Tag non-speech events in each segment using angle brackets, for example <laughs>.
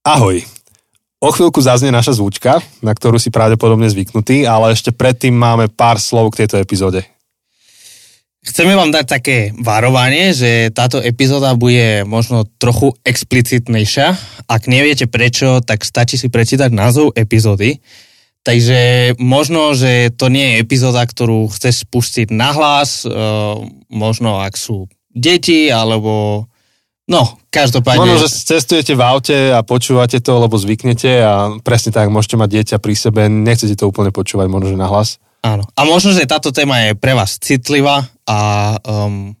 Ahoj. O chvíľku zaznie naša zvučka, na ktorú si pravdepodobne zvyknutý, ale ešte predtým máme pár slov k tejto epizóde. Chceme vám dať také varovanie, že táto epizóda bude možno trochu explicitnejšia. Ak neviete prečo, tak stačí si prečítať názov epizódy. Takže možno, že to nie je epizóda, ktorú chceš spustiť nahlas, e, možno ak sú deti, alebo No, každopádne. Možno, že cestujete v aute a počúvate to, lebo zvyknete a presne tak, môžete mať dieťa pri sebe, nechcete to úplne počúvať, možno, že nahlas. Áno. A možno, že táto téma je pre vás citlivá a um,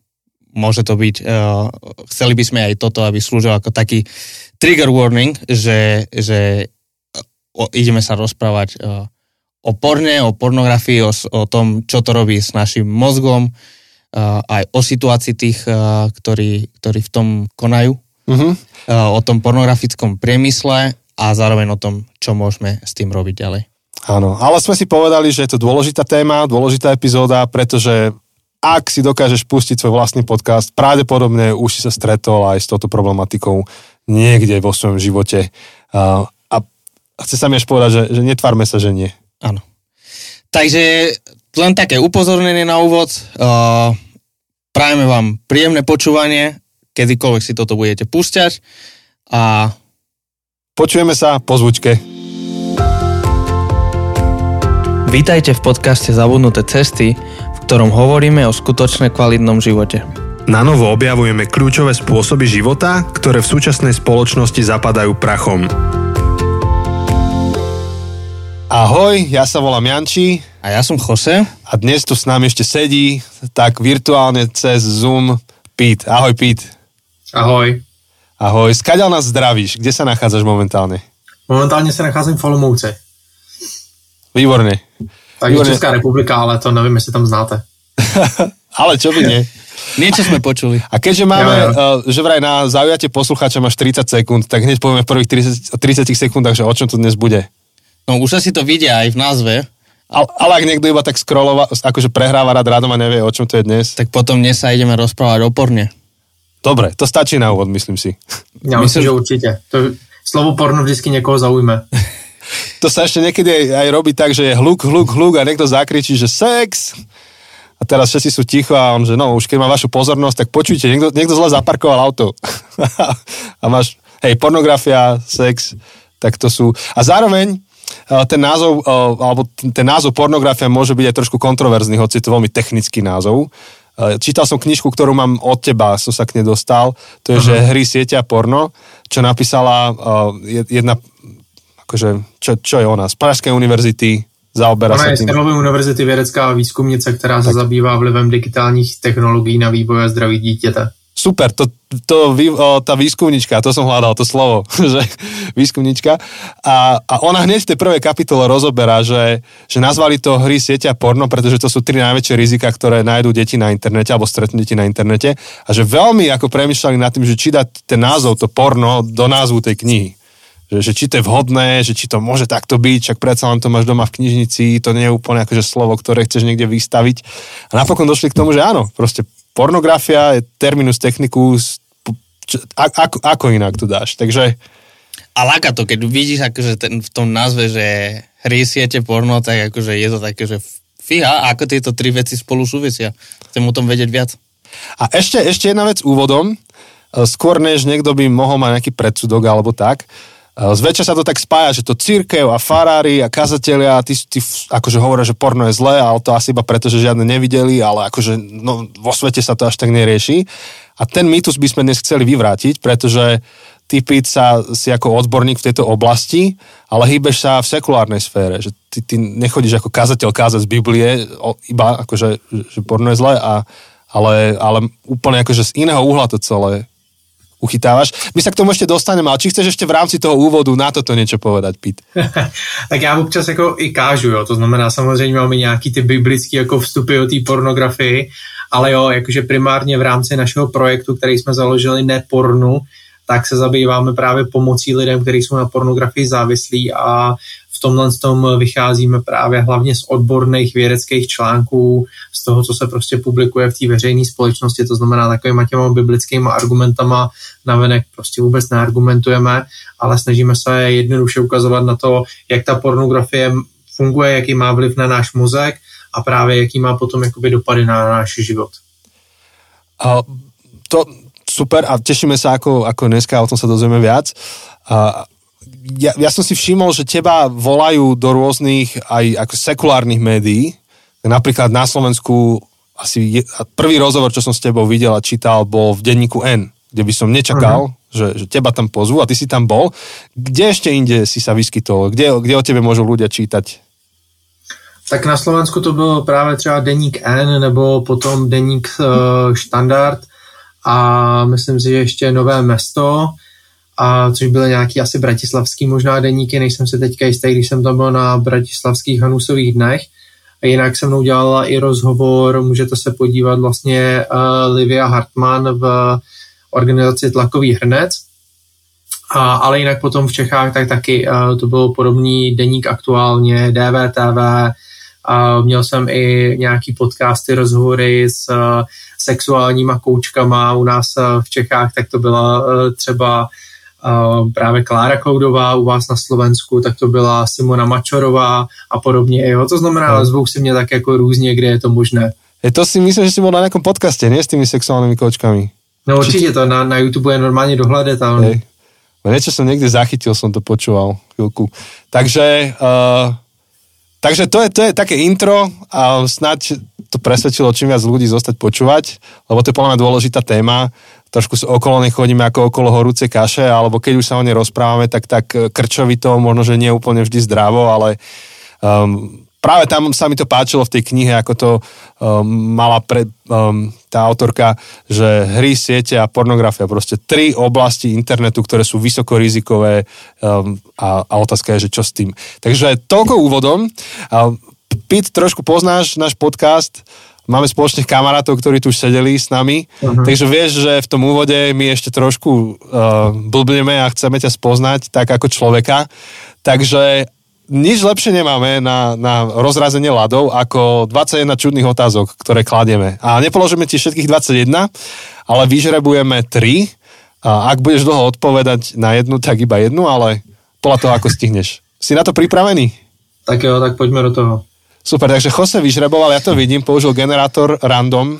môže to byť, uh, chceli by sme aj toto, aby slúžil ako taký trigger warning, že, že o, ideme sa rozprávať uh, o porne, o pornografii, o, o tom, čo to robí s našim mozgom, aj o situácii tých, ktorí, ktorí v tom konajú, uh-huh. o tom pornografickom priemysle a zároveň o tom, čo môžeme s tým robiť ďalej. Áno, ale sme si povedali, že je to dôležitá téma, dôležitá epizóda, pretože ak si dokážeš pustiť svoj vlastný podcast, pravdepodobne už si sa stretol aj s touto problematikou niekde vo svojom živote. A, a chce sa mi až povedať, že, že netvárme sa, že nie. Áno. Takže len také upozornenie na úvod. Uh, prajeme vám príjemné počúvanie, kedykoľvek si toto budete púšťať a počujeme sa po zvučke. Vítajte v podcaste Zabudnuté cesty, v ktorom hovoríme o skutočne kvalitnom živote. Na novo objavujeme kľúčové spôsoby života, ktoré v súčasnej spoločnosti zapadajú prachom. Ahoj, ja sa volám Janči. A ja som Jose. A dnes tu s nami ešte sedí, tak virtuálne cez Zoom, Pete. Ahoj, Pete. Ahoj. Ahoj, skáďal nás zdravíš? Kde sa nachádzaš momentálne? Momentálně se nacházím v Olomouce. Výborne. Takže Výborne. Česká republika, ale to nevím, jestli tam znáte. <laughs> ale čo by nie? Niečo sme počuli. A keďže máme, jo, jo. Uh, že vraj na zaujate poslucháča máš 30 sekúnd, tak hneď povieme v prvých 30, 30 sekúndach, že o čom to dnes bude. No už asi to vidia aj v názve. Ale, ale ak niekto iba tak scrollova, akože prehráva rád rádom a nevie, o čom to je dnes. Tak potom dnes sa ideme rozprávať oporne. Dobre, to stačí na úvod, myslím si. Ja myslím, že určite. To, slovo porno vždycky niekoho zaujme. <laughs> to sa ešte niekedy aj, aj robí tak, že je hluk, hluk, hluk a niekto zakričí, že sex. A teraz všetci sú ticho a on, že no, už keď má vašu pozornosť, tak počujte, niekto, niekto zle zaparkoval auto. <laughs> a máš, hej, pornografia, sex, tak to sú... A zároveň ten názov, alebo ten názov pornografia môže byť aj trošku kontroverzný, hoci je to veľmi technický názov. Čítal som knižku, ktorú mám od teba, som sa k nej dostal. To je, uh-huh. že mhm. hry sieťa porno, čo napísala jedna, akože, čo, čo je ona, z Pražskej univerzity, zaoberá Ona je z Karlovy univerzity vědecká výzkumnice, která tak. se zabývá vlivem digitálních technologií na vývoj a zdraví dítěte super, to, to, tá výskumnička, to som hľadal, to slovo, <laughs> že výskumnička. A, a ona hneď v tej prvej kapitole rozoberá, že, že nazvali to hry sieťa porno, pretože to sú tri najväčšie rizika, ktoré nájdú deti na internete alebo stretnú deti na internete. A že veľmi ako premyšľali nad tým, že či dať ten názov, to porno, do názvu tej knihy. Že, že či to je vhodné, že či to môže takto byť, však predsa len to máš doma v knižnici, to nie je úplne akože slovo, ktoré chceš niekde vystaviť. A napokon došli k tomu, že áno, proste pornografia je terminus technicus, ako, ako inak to dáš, takže... A láka to, keď vidíš akože ten, v tom názve, že hry siete porno, tak akože je to také, že fíha, ako tieto tri veci spolu súvisia. Chcem o tom vedieť viac. A ešte, ešte jedna vec úvodom, skôr než niekto by mohol mať nejaký predsudok alebo tak, Zväčša sa to tak spája, že to církev a farári a kazatelia, tí, tí akože hovoria, že porno je zlé, ale to asi iba preto, že žiadne nevideli, ale akože no, vo svete sa to až tak nerieši. A ten mýtus by sme dnes chceli vyvrátiť, pretože ty sa si ako odborník v tejto oblasti, ale hýbeš sa v sekulárnej sfére, že ty, ty nechodíš ako kazateľ kázať z Biblie, iba akože, že porno je zlé, a, ale, ale úplne akože z iného uhla to celé uchytávaš. My sa k tomu ešte dostaneme, ale či chceš ešte v rámci toho úvodu na toto niečo povedať, Pít? <laughs> tak já občas jako i kážu, jo. to znamená samozřejmě máme nějaký ty biblický jako vstupy o té pornografii, ale jo, jakože primárně v rámci našeho projektu, který jsme založili Nepornu, tak se zabýváme právě pomocí lidem, kteří jsou na pornografii závislí a tomhle tom vycházíme právě hlavně z odborných vědeckých článků, z toho, co se prostě publikuje v té veřejné společnosti, to znamená takovýma těma biblickými argumentama navenek prostě vůbec neargumentujeme, ale snažíme se jednoduše ukazovat na to, jak ta pornografie funguje, jaký má vliv na náš mozek a právě jaký má potom jakoby dopady na náš život. A to super a tešíme sa, ako, ako dneska o tom sa dozvieme viac. A ja, ja som si všimol, že teba volajú do rôznych aj ako sekulárnych médií. Napríklad na Slovensku asi je, prvý rozhovor, čo som s tebou videl a čítal, bol v denníku N, kde by som nečakal, uh-huh. že, že teba tam pozvú a ty si tam bol. Kde ešte inde si sa vyskytol? Kde, kde o tebe môžu ľudia čítať? Tak na Slovensku to byl právě třeba deník N nebo potom deník uh, Standard a myslím si, že ještě Nové mesto, a což byly nějaký asi bratislavský možná deníky, nejsem si teďka jistý, když jsem tam byl na bratislavských Hanusových dnech. A jinak se mnou dělala i rozhovor, můžete se podívat vlastně uh, Livia Hartmann v organizaci Tlakový hrnec, a, ale jinak potom v Čechách tak taky uh, to byl podobný deník aktuálně, DVTV, a měl jsem i nějaký podcasty, rozhovory s uh, sexuálníma koučkama u nás v Čechách, tak to byla třeba právě Klára Koudová u vás na Slovensku, tak to byla Simona Mačorová a podobně. Jo? To znamená, no. zvou si mě tak jako různě, kde je to možné. Je to si myslím, že jsi byl na nějakém podcaste, ne? S těmi sexuálními koučkami. No určitě, to na, na YouTube je normálně dohledatelné. Hej. Niečo som niekde zachytil, som to počúval chvíľku. Takže uh, Takže to je, to je také intro a snáď to presvedčilo čím viac ľudí zostať počúvať, lebo to je podľa mňa dôležitá téma. Trošku okolo nej chodíme ako okolo horúce kaše, alebo keď už sa o nej rozprávame, tak tak krčovito, možno, že nie úplne vždy zdravo, ale um, práve tam sa mi to páčilo v tej knihe, ako to um, mala pre, um, tá autorka, že hry, siete a pornografia, proste tri oblasti internetu, ktoré sú vysoko rizikové um, a, a otázka je, že čo s tým. Takže toľko úvodom. Pit, trošku poznáš náš podcast, máme spoločných kamarátov, ktorí tu už sedeli s nami, uh-huh. takže vieš, že v tom úvode my ešte trošku uh, blbneme a chceme ťa spoznať tak ako človeka. Takže nič lepšie nemáme na, na rozrazenie ľadov ako 21 čudných otázok, ktoré kladieme. A nepoložíme ti všetkých 21, ale vyžrebujeme 3. A ak budeš dlho odpovedať na jednu, tak iba jednu, ale podľa toho, ako stihneš. Si na to pripravený? Tak jo, tak poďme do toho. Super, takže Jose vyžreboval, ja to vidím, použil generátor random.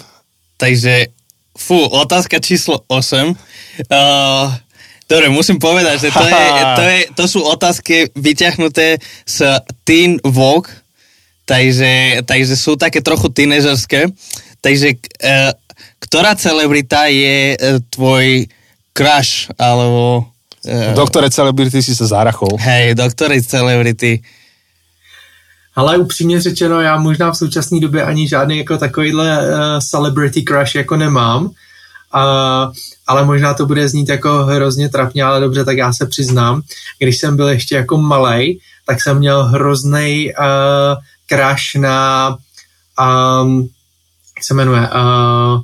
Takže, fú, otázka číslo 8. Uh, Dobre, musím povedať, že to, je, to, je, to sú otázky vyťahnuté z Teen Vogue, takže, takže sú také trochu tínežerské. Takže uh, ktorá celebrita je uh, tvoj crush, alebo... Uh, do celebrity si sa zarachol? Hej, do ktorej celebrity. Ale upřímně řečeno, já možná v současné době ani žádný jako takovýhle uh, celebrity crush jako nemám. Uh, ale možná to bude znít jako hrozně trapně, ale dobře, tak já se přiznám. Když jsem byl ještě jako malej, tak jsem měl hrozný uh, crash na um, jak se jmenuje uh,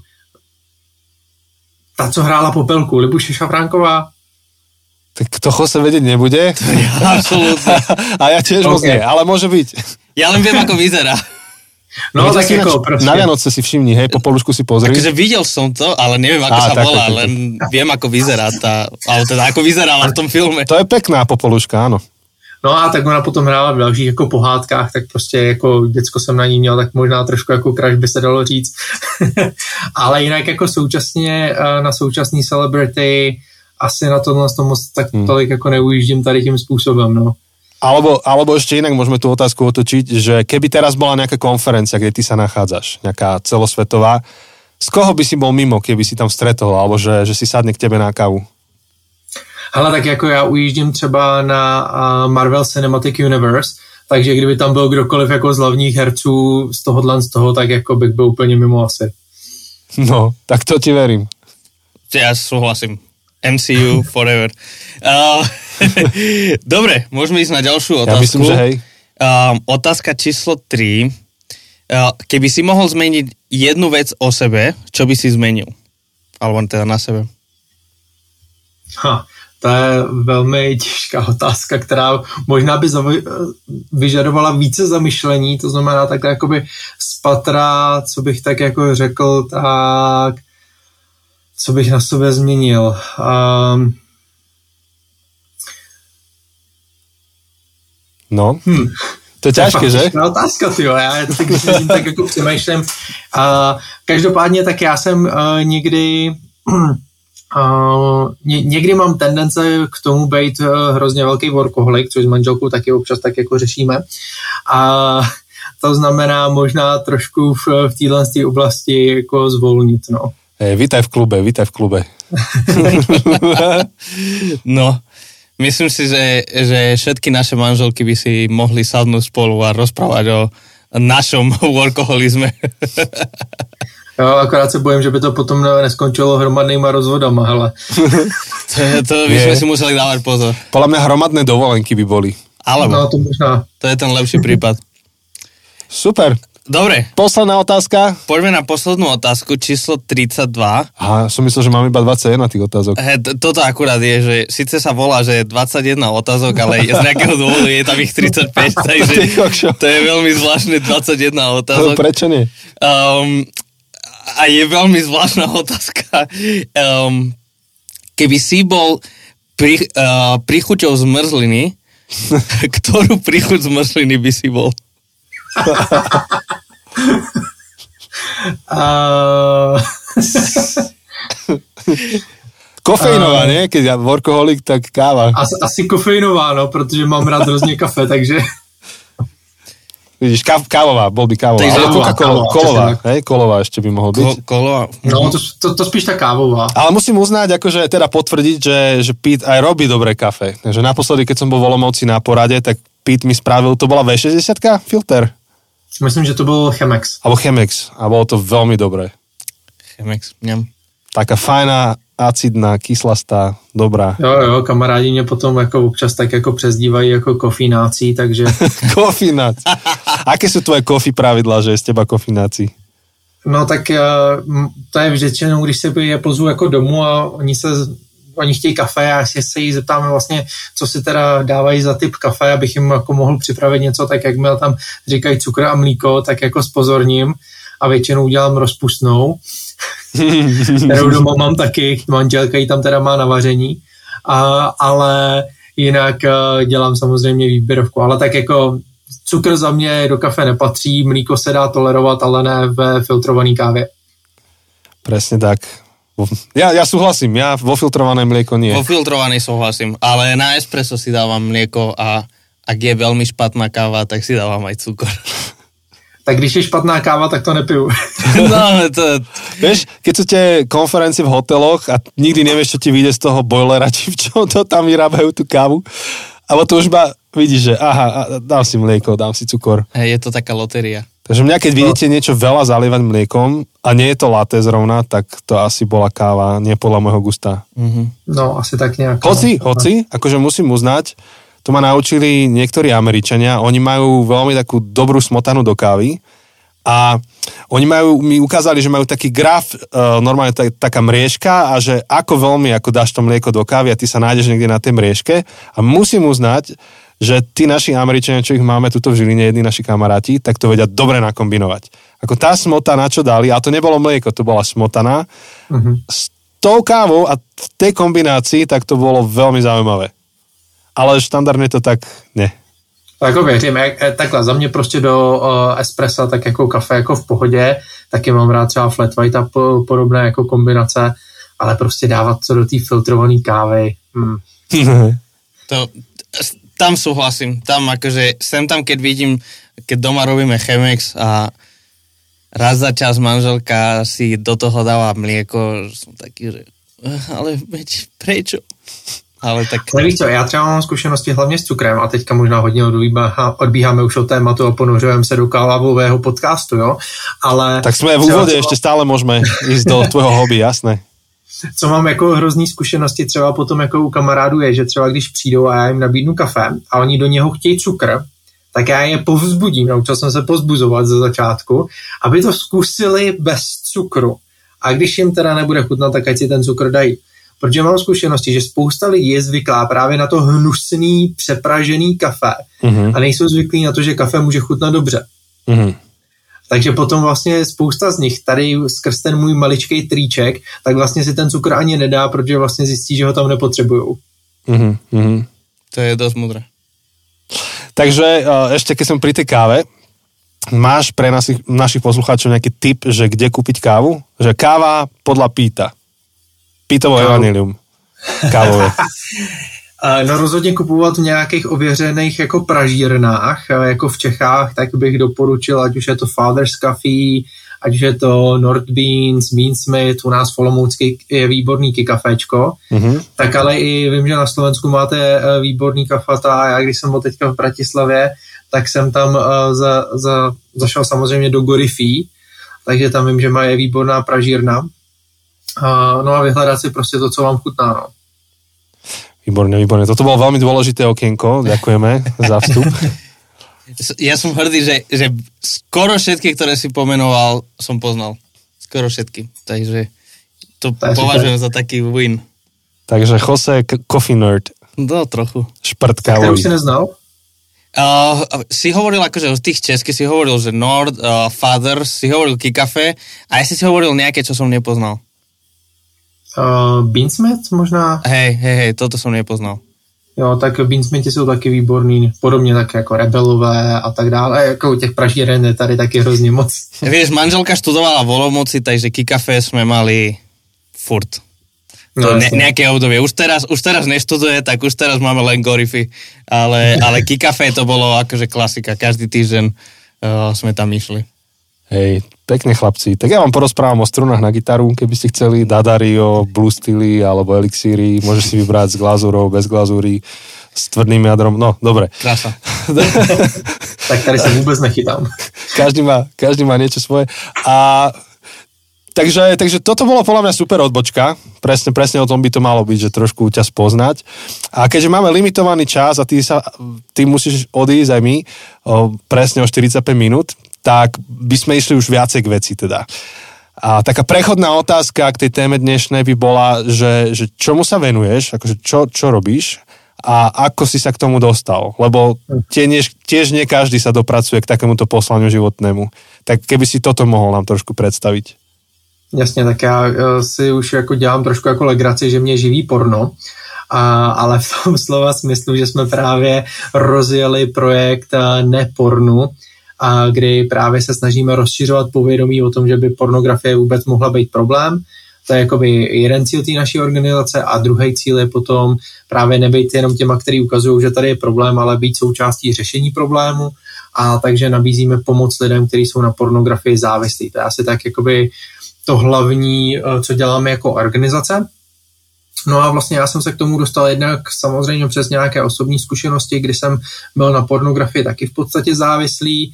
ta, co hrála Popelku, Libuše Šafránková. Tak toho se vědět nebude? Absolutně. <laughs> A já těž okay. moc nie, ale může být. Já len vím, <laughs> jako vyzerá. No, no tak ako proste. Na Vianoce si všimni, hej, po polušku si pozri. Takže videl som to, ale neviem, ako Á, sa tak, volá, tak, tak, len viem, ako vyzerá tá, ale teda ako vyzerala v tom filme. To je pekná popoluška, áno. No a tak ona potom hrála v dalších jako pohádkách, tak prostě jako děcko jsem na ní měl, tak možná trošku jako crash by se dalo říct. <laughs> Ale jinak jako současně eh, na současný celebrity asi na tohle to moc tak hmm. tolik jako neujíždím tady tím způsobem, no. Alebo, alebo ešte inak môžeme tú otázku otočiť, že keby teraz bola nejaká konferencia, kde ty sa nachádzaš, nejaká celosvetová, z koho by si bol mimo, keby si tam stretol, alebo že, že si sadne k tebe na kávu? Hele, tak jako já ujíždím třeba na Marvel Cinematic Universe, takže kdyby tam byl kdokoliv jako z hlavních herců z tohohle z toho, tak jako bych byl úplně mimo asi. No, tak to ti verím. Ja súhlasím. MCU forever. Uh, <laughs> <laughs> dobre, môžeme ísť na ďalšiu otázku. Ja myslím, že hej. Uh, otázka číslo 3. Uh, keby si mohol zmeniť jednu vec o sebe, čo by si zmenil? Alebo teda na sebe. Ha, To je velmi těžká otázka, která možná by vyžadovala více zamyšlení, to znamená tak jakoby spatra, co bych tak jako řekl, tak co bych na sobě změnil. Um, No, hmm. to je těžké, že? To je otázka, ty já tak, když tak jako přemýšlím. Uh, každopádně tak já jsem uh, někdy Uh, ně, někdy mám tendence k tomu být uh, hrozně velký workoholik, což s manželkou taky občas tak jako řešíme. A to znamená možná trošku v, v této oblasti jako zvolnit, no. Hey, vítaj v klube, vítaj v klube. <laughs> <laughs> no, myslím si, že, že všetky naše manželky by si mohli sadnúť spolu a rozprávať o našom <laughs> workoholizme. <laughs> Jo, akorát se bojím, že by to potom neskončilo hromadnýma rozvodama, hele. <laughs> to, to by sme si museli dávať pozor. Podľa mňa hromadné dovolenky by boli. Alebo. No, to možná. To je ten lepší prípad. Super. Dobre. Posledná otázka. Poďme na poslednú otázku, číslo 32. Aha, som myslel, že máme iba 21 tých otázok. He, toto akurát je, že síce sa volá, že je 21 otázok, ale z nejakého dôvodu je tam ich 35, <laughs> takže to je veľmi zvláštne 21 otázok. No, prečo nie? Um, a je veľmi zvláštna otázka. Um, keby si bol pri, uh, prichuťou zmrzliny, <laughs> ktorú prichuť zmrzliny by si bol? Kofeinová, uh, ne? Keď ja workoholik, tak káva. Asi, asi kofeinová, no, protože mám rád hrozně kafe, takže... Vidíš, káv, kávová, bol by kávová. Takže kávová, kávová, kolová, hej, kolová ešte by mohol byť. Ko, kolová. No, to, to, to spíš tá kávová. Ale musím uznať, akože teda potvrdiť, že, že Pete aj robí dobré kafe. Takže naposledy, keď som bol v na porade, tak Pete mi spravil, to bola V60 filter? Myslím, že to bol Chemex. Alebo Chemex. A bolo to veľmi dobré. Chemex, mňam. Taká fajná, acidná, kyslastá, dobrá. Jo, jo, kamarádi mě potom jako občas tak jako přezdívají jako kofinácí, takže... <laughs> kofináci. Aké jsou tvoje kofi pravidla, že je z teba kofináci? No tak to je většinou, když se je pozvu jako domů a oni se oni chtějí kafe a jestli se jí zeptáme vlastně, co si teda dávají za typ kafe, abych jim jako mohl připravit něco, tak jak měl tam říkají cukr a mlíko, tak jako spozorním a většinou udělám rozpustnou, <laughs> kterou doma mám taky, manželka ji tam teda má na vaření, a, ale jinak dělám samozřejmě výběrovku, ale tak jako cukr za mě do kafe nepatří, mlíko se dá tolerovat, ale ne ve filtrované kávě. Presne tak. Ja, ja súhlasím, ja vo filtrované mlieko nie. Vo filtrované súhlasím, ale na espresso si dávam mlieko a ak je veľmi špatná káva, tak si dávam aj cukor. <laughs> Tak když je špatná káva, tak to nepiju. <laughs> no, to... Vieš, keď sú tie konferencie v hoteloch a nikdy nevieš, čo ti vyjde z toho boilera, <laughs> či v čom to tam vyrábajú tú kávu, alebo to už ma vidíš, že aha, dám si mlieko, dám si cukor. Hey, je to taká loteria. Takže mňa, keď vidíte niečo veľa zalievať mliekom a nie je to laté zrovna, tak to asi bola káva, nie podľa môjho gusta. Mm-hmm. No, asi tak nejak. Hoci, hoci, akože musím uznať, to ma naučili niektorí Američania, oni majú veľmi takú dobrú smotanu do kávy a oni majú, mi ukázali, že majú taký graf, uh, normálne tak, taká mriežka a že ako veľmi ako dáš to mlieko do kávy a ty sa nájdeš niekde na tej mriežke a musím uznať, že tí naši Američania, čo ich máme tuto v Žiline, jedni naši kamaráti, tak to vedia dobre nakombinovať. Ako tá smotana, čo dali, a to nebolo mlieko, to bola smotana, uh-huh. s tou kávou a v tej kombinácii, tak to bolo veľmi zaujímavé ale štandardně to tak ne. Jako věřím, jak, takhle, za mě prostě do uh, espressa tak jako kafe jako v pohodě, taky mám rád třeba flat white a po, podobné jako kombinace, ale prostě dávat to do té filtrované kávy. Hmm. <laughs> to, tam souhlasím, tam akože sem tam, keď vidím, keď doma robíme Chemex a raz za čas manželka si do toho dáva mlieko, som taký, že ale veď prečo? Ale tak... Ale víš co, já třeba mám zkušenosti hlavně s cukrem a teďka možná hodně odbíháme už od tématu a ponořujeme se do kávového podcastu, jo? Ale... Tak jsme v úvodě, třeba... ještě stále můžeme jít do tvého hobby, jasné. Co mám jako hrozný zkušenosti třeba potom jako u kamarádů je, že třeba když přijdou a já jim nabídnu kafe a oni do něho chtějí cukr, tak já je povzbudím, naučil jsem se pozbuzovat ze začátku, aby to zkusili bez cukru. A když jim teda nebude chutnat, tak ať si ten cukr dají Protože mám zkušenosti, že spousta lidí je zvyklá právě na to hnusný, přepražený kafe mm-hmm. a nejsou zvyklí na to, že kafe může chutnat dobře. Mm-hmm. Takže potom vlastně spousta z nich tady skrz ten můj maličký triček, tak vlastně si ten cukr ani nedá, protože vlastně zjistí, že ho tam nepotřebují. Mm-hmm. To je dost mudré. Takže ešte keď som pri tej káve, máš pre našich, našich poslucháčov nejaký tip, že kde kúpiť kávu? Že káva podľa píta. Pítovo evanilium. Kávové. <laughs> No rozhodně kupovat v nějakých ověřených jako pražírnách, jako v Čechách, tak bych doporučil, ať už je to Father's Coffee, ať už je to North Beans, Beansmith, u nás v Olomoucky je výborný kaféčko, mm-hmm. tak ale i vím, že na Slovensku máte eh, výborný kafata já když jsem byl teďka v Bratislavě, tak jsem tam uh, za, za, zašel samozřejmě do Gorifí, takže tam vím, že má je výborná pražírna. No a vyhledat si prostě to, co vám chutná. No. Výborne, výborne. Toto bolo veľmi dôležité okienko. Ďakujeme za vstup. <laughs> Ja som hrdý, že, že skoro všetky, ktoré si pomenoval, som poznal. Skoro všetky. Takže to Takže považujem za taký win. Takže Jose Coffee Nerd. No, trochu. Šprt kávový. si neznal? Uh, si hovoril akože z tých česky, si hovoril, že Nord, uh, Father, si hovoril Kikafe a ja si si hovoril nejaké, čo som nepoznal. Uh, Beansmith možná? Hej, hej, hej, toto som nepoznal. Jo, tak Beansmithi jsou taky výborný, podobně tak jako Rebelové a tak dále. Jako u těch pražíren je tady taky hrozně moc. <laughs> Vieš, manželka študovala v Olomouci, takže kikafe jsme mali furt. To no, ne, nejaké obdobie. Už teraz, už teraz neštuduje, tak už teraz máme len gorify. Ale, ale kikafe to bolo akože klasika. Každý týždeň uh, sme tam išli. Hej, pekne chlapci. Tak ja vám porozprávam o strunách na gitaru, keby ste chceli Dadario, Blue Steely alebo Elixíry. Môžeš si vybrať s glazúrou, bez glazúry, s tvrdným jadrom. No, dobre. Krása. <laughs> tak tady sa vôbec nechytám. každý, má, každý má niečo svoje. A takže, takže toto bolo podľa mňa super odbočka. Presne, presne o tom by to malo byť, že trošku ťa spoznať. A keďže máme limitovaný čas a ty, sa, ty musíš odísť aj my o, presne o 45 minút, tak by sme išli už viacej k veci teda. A taká prechodná otázka k tej téme dnešnej by bola, že, že čomu sa venuješ, akože čo, čo robíš a ako si sa k tomu dostal, lebo tiež, tiež nie každý sa dopracuje k takémuto poslaniu životnému. Tak keby si toto mohol nám trošku představit. Jasně, tak já eh, si už jako dělám trošku jako legraci, že mě živí porno, a, ale v tom <laughs> slova smyslu, že jsme právě rozjeli projekt eh, Nepornu, a kdy právě se snažíme rozšiřovat povědomí o tom, že by pornografie vůbec mohla být problém. To je jakoby jeden cíl té naší organizace a druhý cíl je potom právě nebejt jenom těma, který ukazují, že tady je problém, ale být součástí řešení problému a takže nabízíme pomoc lidem, kteří jsou na pornografii závislí. To je asi tak jakoby to hlavní, eh, co děláme jako organizace. No a vlastně já jsem se k tomu dostal jednak samozřejmě přes nějaké osobní zkušenosti, kdy jsem byl na pornografii taky v podstatě závislý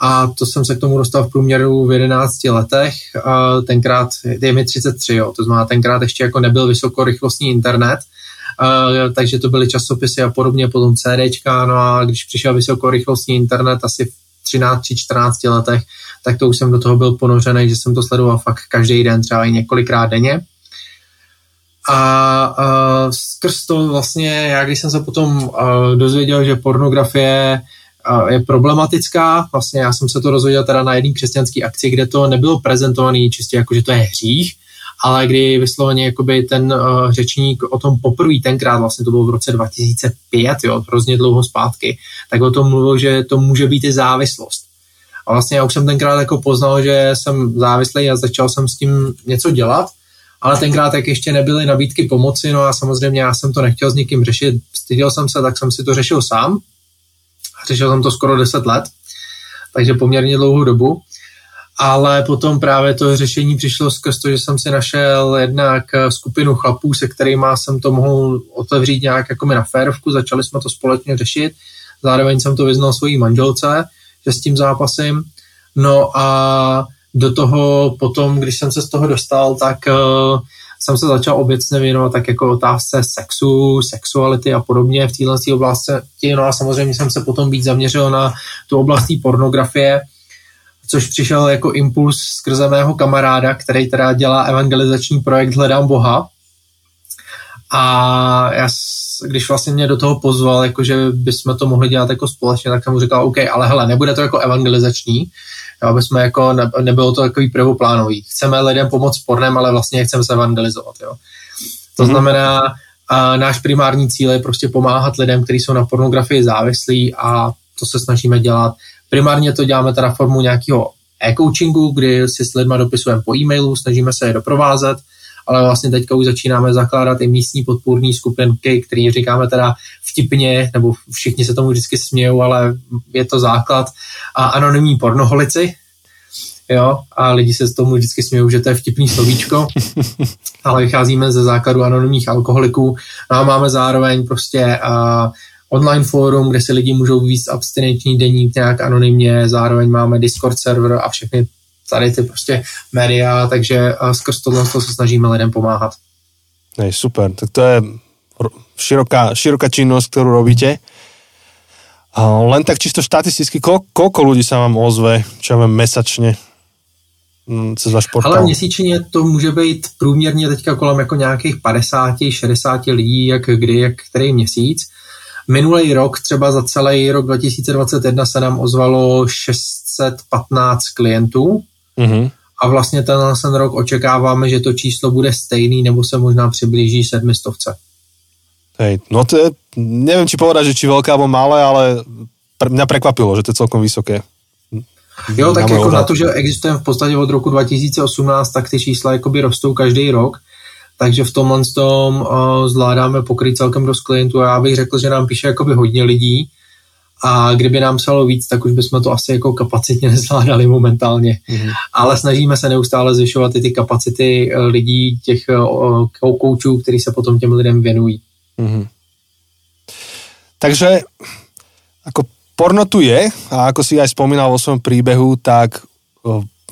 a to jsem se k tomu dostal v průměru v 11 letech. A tenkrát je mi 33, jo, to znamená tenkrát ještě jako nebyl vysokorychlostní internet, Uh, takže to byly časopisy a podobně, potom CDčka, no a když přišel vysokorychlostní internet asi v 13 či 14 letech, tak to už jsem do toho byl ponořený, že jsem to sledoval fakt každý den, třeba i několikrát denně. A uh, skrz to vlastně, já když jsem se potom uh, dozvěděl, že pornografie uh, je problematická, vlastně já jsem se to dozvěděl teda na jedné křesťanské akci, kde to nebylo prezentované čistě jako, že to je hřích, ale kdy vysloveně jakoby ten uh, řečník o tom poprvé tenkrát, vlastně to bylo v roce 2005, jo, hrozně dlouho zpátky, tak o tom mluvil, že to může být i závislost. A vlastně já už jsem tenkrát jako poznal, že jsem závislý a začal jsem s tím něco dělat ale tenkrát, jak ještě nebyly nabídky pomoci, no a samozřejmě já jsem to nechtěl s nikým řešit, styděl jsem se, tak jsem si to řešil sám. Řešil jsem to skoro 10 let, takže poměrně dlouhou dobu. Ale potom právě to řešení přišlo skrz to, že jsem si našel jednak skupinu chlapů, se kterými jsem to mohl otevřít nějak jako mi na férovku, začali jsme to společně řešit. Zároveň jsem to vyznal svojí manželce, že s tím zápasím. No a do toho potom, když jsem se z toho dostal, tak uh, jsem se začal obecně věnovat tak jako otázce sexu, sexuality a podobně v této oblasti. No a samozřejmě jsem se potom víc zaměřil na tu oblast pornografie, což přišel jako impuls skrze mého kamaráda, který teda dělá evangelizační projekt Hledám Boha. A já, když vlastně mě do toho pozval, jako že bychom to mohli dělat jako společně, tak jsem mu říkal, OK, ale hele, nebude to jako evangelizační, aby jsme jako, ne, nebylo to takový prvoplánový. Chceme lidem pomoct pornem, ale vlastně chceme se evangelizovat, jo. To mm-hmm. znamená, a náš primární cíl je prostě pomáhat lidem, kteří jsou na pornografii závislí a to se snažíme dělat. Primárně to děláme teda formou nějakého e-coachingu, kdy si s lidma dopisujeme po e-mailu, snažíme se je doprovázet, ale vlastně teďka už začínáme zakládat i místní podpůrní skupinky, který říkáme teda vtipně, nebo všichni se tomu vždycky smějou, ale je to základ. A anonymní pornoholici, jo, a lidi se z tomu vždycky smějou, že to je vtipný slovíčko, <laughs> ale vycházíme ze základu anonymních alkoholiků. No a máme zároveň prostě uh, online fórum, kde si lidi můžou víc abstinenční deník nějak anonymně, zároveň máme Discord server a všechny tady ty prostě média, takže skrz tohle se snažíme lidem pomáhat. Nej, super, tak to je široká, široká činnosť, ktorú robíte. Len tak čisto štatisticky, kol, koľko ľudí sa vám ozve, čo ja viem, mesačne mm, cez váš portál? Ale měsíčně to může být průměrně teďka kolem jako nějakých 50-60 lidí, jak kdy, jak který měsíc. Minulý rok, třeba za celý rok 2021 se nám ozvalo 615 klientů, Mm-hmm. A vlastně ten, ten rok očekáváme, že to číslo bude stejný, nebo se možná přiblíží sedmistovce. Hej, no to je, neviem, či povedať, že či veľké alebo malé, ale pre, mňa prekvapilo, že to je celkom vysoké. Jo, tak jako na to, že existujeme v podstatě od roku 2018, tak ty čísla jakoby rostou každý rok, takže v tomhle tom uh, zvládáme pokryt celkem dost klientů a já bych řekl, že nám píše jakoby hodně lidí, a kdyby nám psalo víc, tak už bychom to asi jako kapacitně <laughs> nezvládali momentálně. Mm-hmm. Ale snažíme se neustále zvyšovat i ty kapacity eh, lidí, těch eh, koučů, kteří se potom těm lidem věnují. Mm-hmm. Takže ako porno tu je a ako si aj spomínal vo svojom príbehu, tak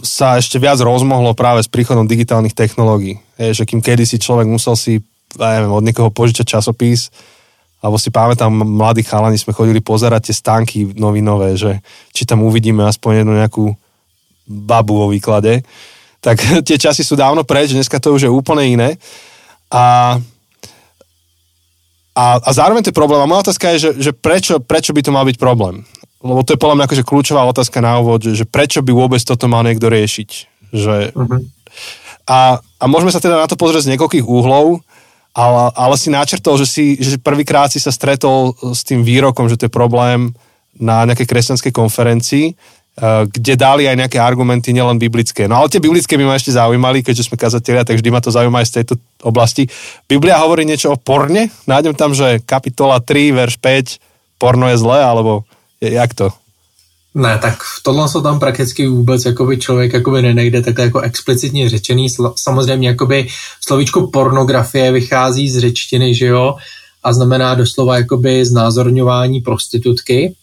sa ešte viac rozmohlo práve s príchodom digitálnych technológií. Je, že kým kedysi človek musel si ja neviem, od niekoho požičať časopis, alebo si pamätám, mladí chalani sme chodili pozerať tie stánky novinové, že či tam uvidíme aspoň jednu nejakú babu vo výklade, tak <laughs> tie časy sú dávno preč, dneska to už je úplne iné. A, a, a zároveň to je problém. A moja otázka je, že, že prečo, prečo by to mal byť problém? Lebo to je podľa mňa akože kľúčová otázka na úvod, že, že prečo by vôbec toto mal niekto riešiť. Že... Uh-huh. A, a môžeme sa teda na to pozrieť z niekoľkých úhlov ale, ale si načrtol, že, si, že prvýkrát si sa stretol s tým výrokom, že to je problém na nejakej kresťanskej konferencii, eh, kde dali aj nejaké argumenty, nielen biblické. No ale tie biblické by ma ešte zaujímali, keďže sme kazatelia, tak vždy ma to zaujíma aj z tejto oblasti. Biblia hovorí niečo o porne? Nájdem tam, že kapitola 3, verš 5, porno je zlé, alebo jak to? Ne, tak v tohle se tam prakticky vůbec jakoby člověk jakoby nenejde tak jako explicitně řečený. Samozřejmě jakoby slovíčko pornografie vychází z řečtiny, že jo, a znamená doslova jakoby znázorňování prostitutky.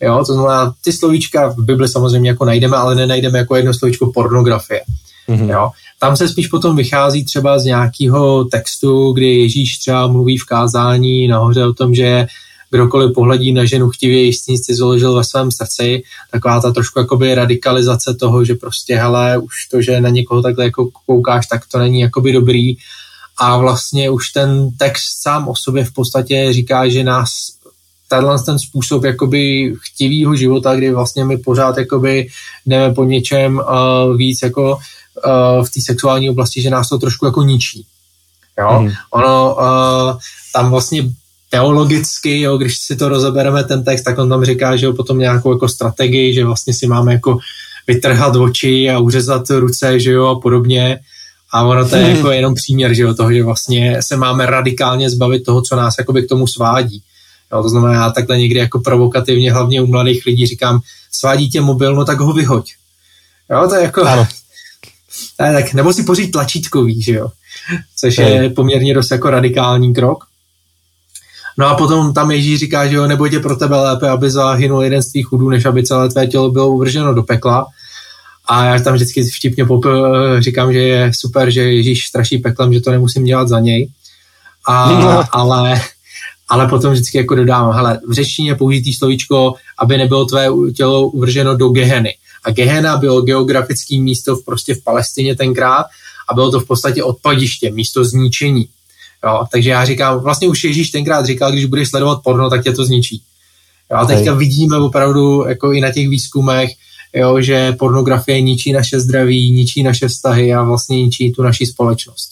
Jo, to znamená, ty slovíčka v Bibli samozřejmě jako najdeme, ale nenajdeme jako jedno slovíčko pornografie. Mm-hmm. Jo. Tam se spíš potom vychází třeba z nějakého textu, kdy Ježíš třeba mluví v kázání nahoře o tom, že kdokoliv pohledí na ženu chtivě jistý si založil ve svém srdci, taková ta trošku jakoby radikalizace toho, že prostě hele, už to, že na někoho takhle jako koukáš, tak to není jakoby dobrý a vlastně už ten text sám o sobě v podstatě říká, že nás tenhle ten způsob jakoby chtivýho života, kdy vlastně my pořád jakoby jdeme po něčem uh, víc jako uh, v té sexuální oblasti, že nás to trošku jako ničí. Jo? Mm. Ono uh, tam vlastně teologicky, jo, když si to rozebereme ten text, tak on tam říká, že jo, potom nějakou jako strategii, že vlastně si máme jako vytrhat oči a uřezat ruce, že jo, a podobně. A ono to je hmm. jako jenom příměr, že jo, toho, že vlastně se máme radikálně zbavit toho, co nás jakoby k tomu svádí. Jo, to znamená, já takhle někdy jako provokativně, hlavně u mladých lidí říkám, svádí tě mobil, no tak ho vyhoď. Jo, to je jako... Ano. Ne, tak, nebo si poříď tlačítkový, že jo. Což je poměrně dost jako radikální krok. No a potom tam Ježíš říká, že jo, nebo tě pro tebe lépe, aby zahynul jeden z tvých chudů, než aby celé tvé tělo bylo uvrženo do pekla. A já tam vždycky vtipně pop, říkám, že je super, že Ježíš straší peklem, že to nemusím dělat za něj. A, no. <laughs> ale, ale potom vždycky jako dodám, hele, v řečtině použitý slovíčko, aby nebylo tvé tělo uvrženo do Geheny. A Gehena bylo geografické místo v, prostě v Palestině tenkrát a bylo to v podstatě odpadiště, místo zničení. Jo, takže já říkám, vlastně už Ježíš tenkrát říkal, když budeš sledovat porno, tak tě to zničí. Jo, a teďka vidíme opravdu jako i na těch výzkumech, jo, že pornografie ničí naše zdraví, ničí naše vztahy a vlastně ničí tu naši společnost.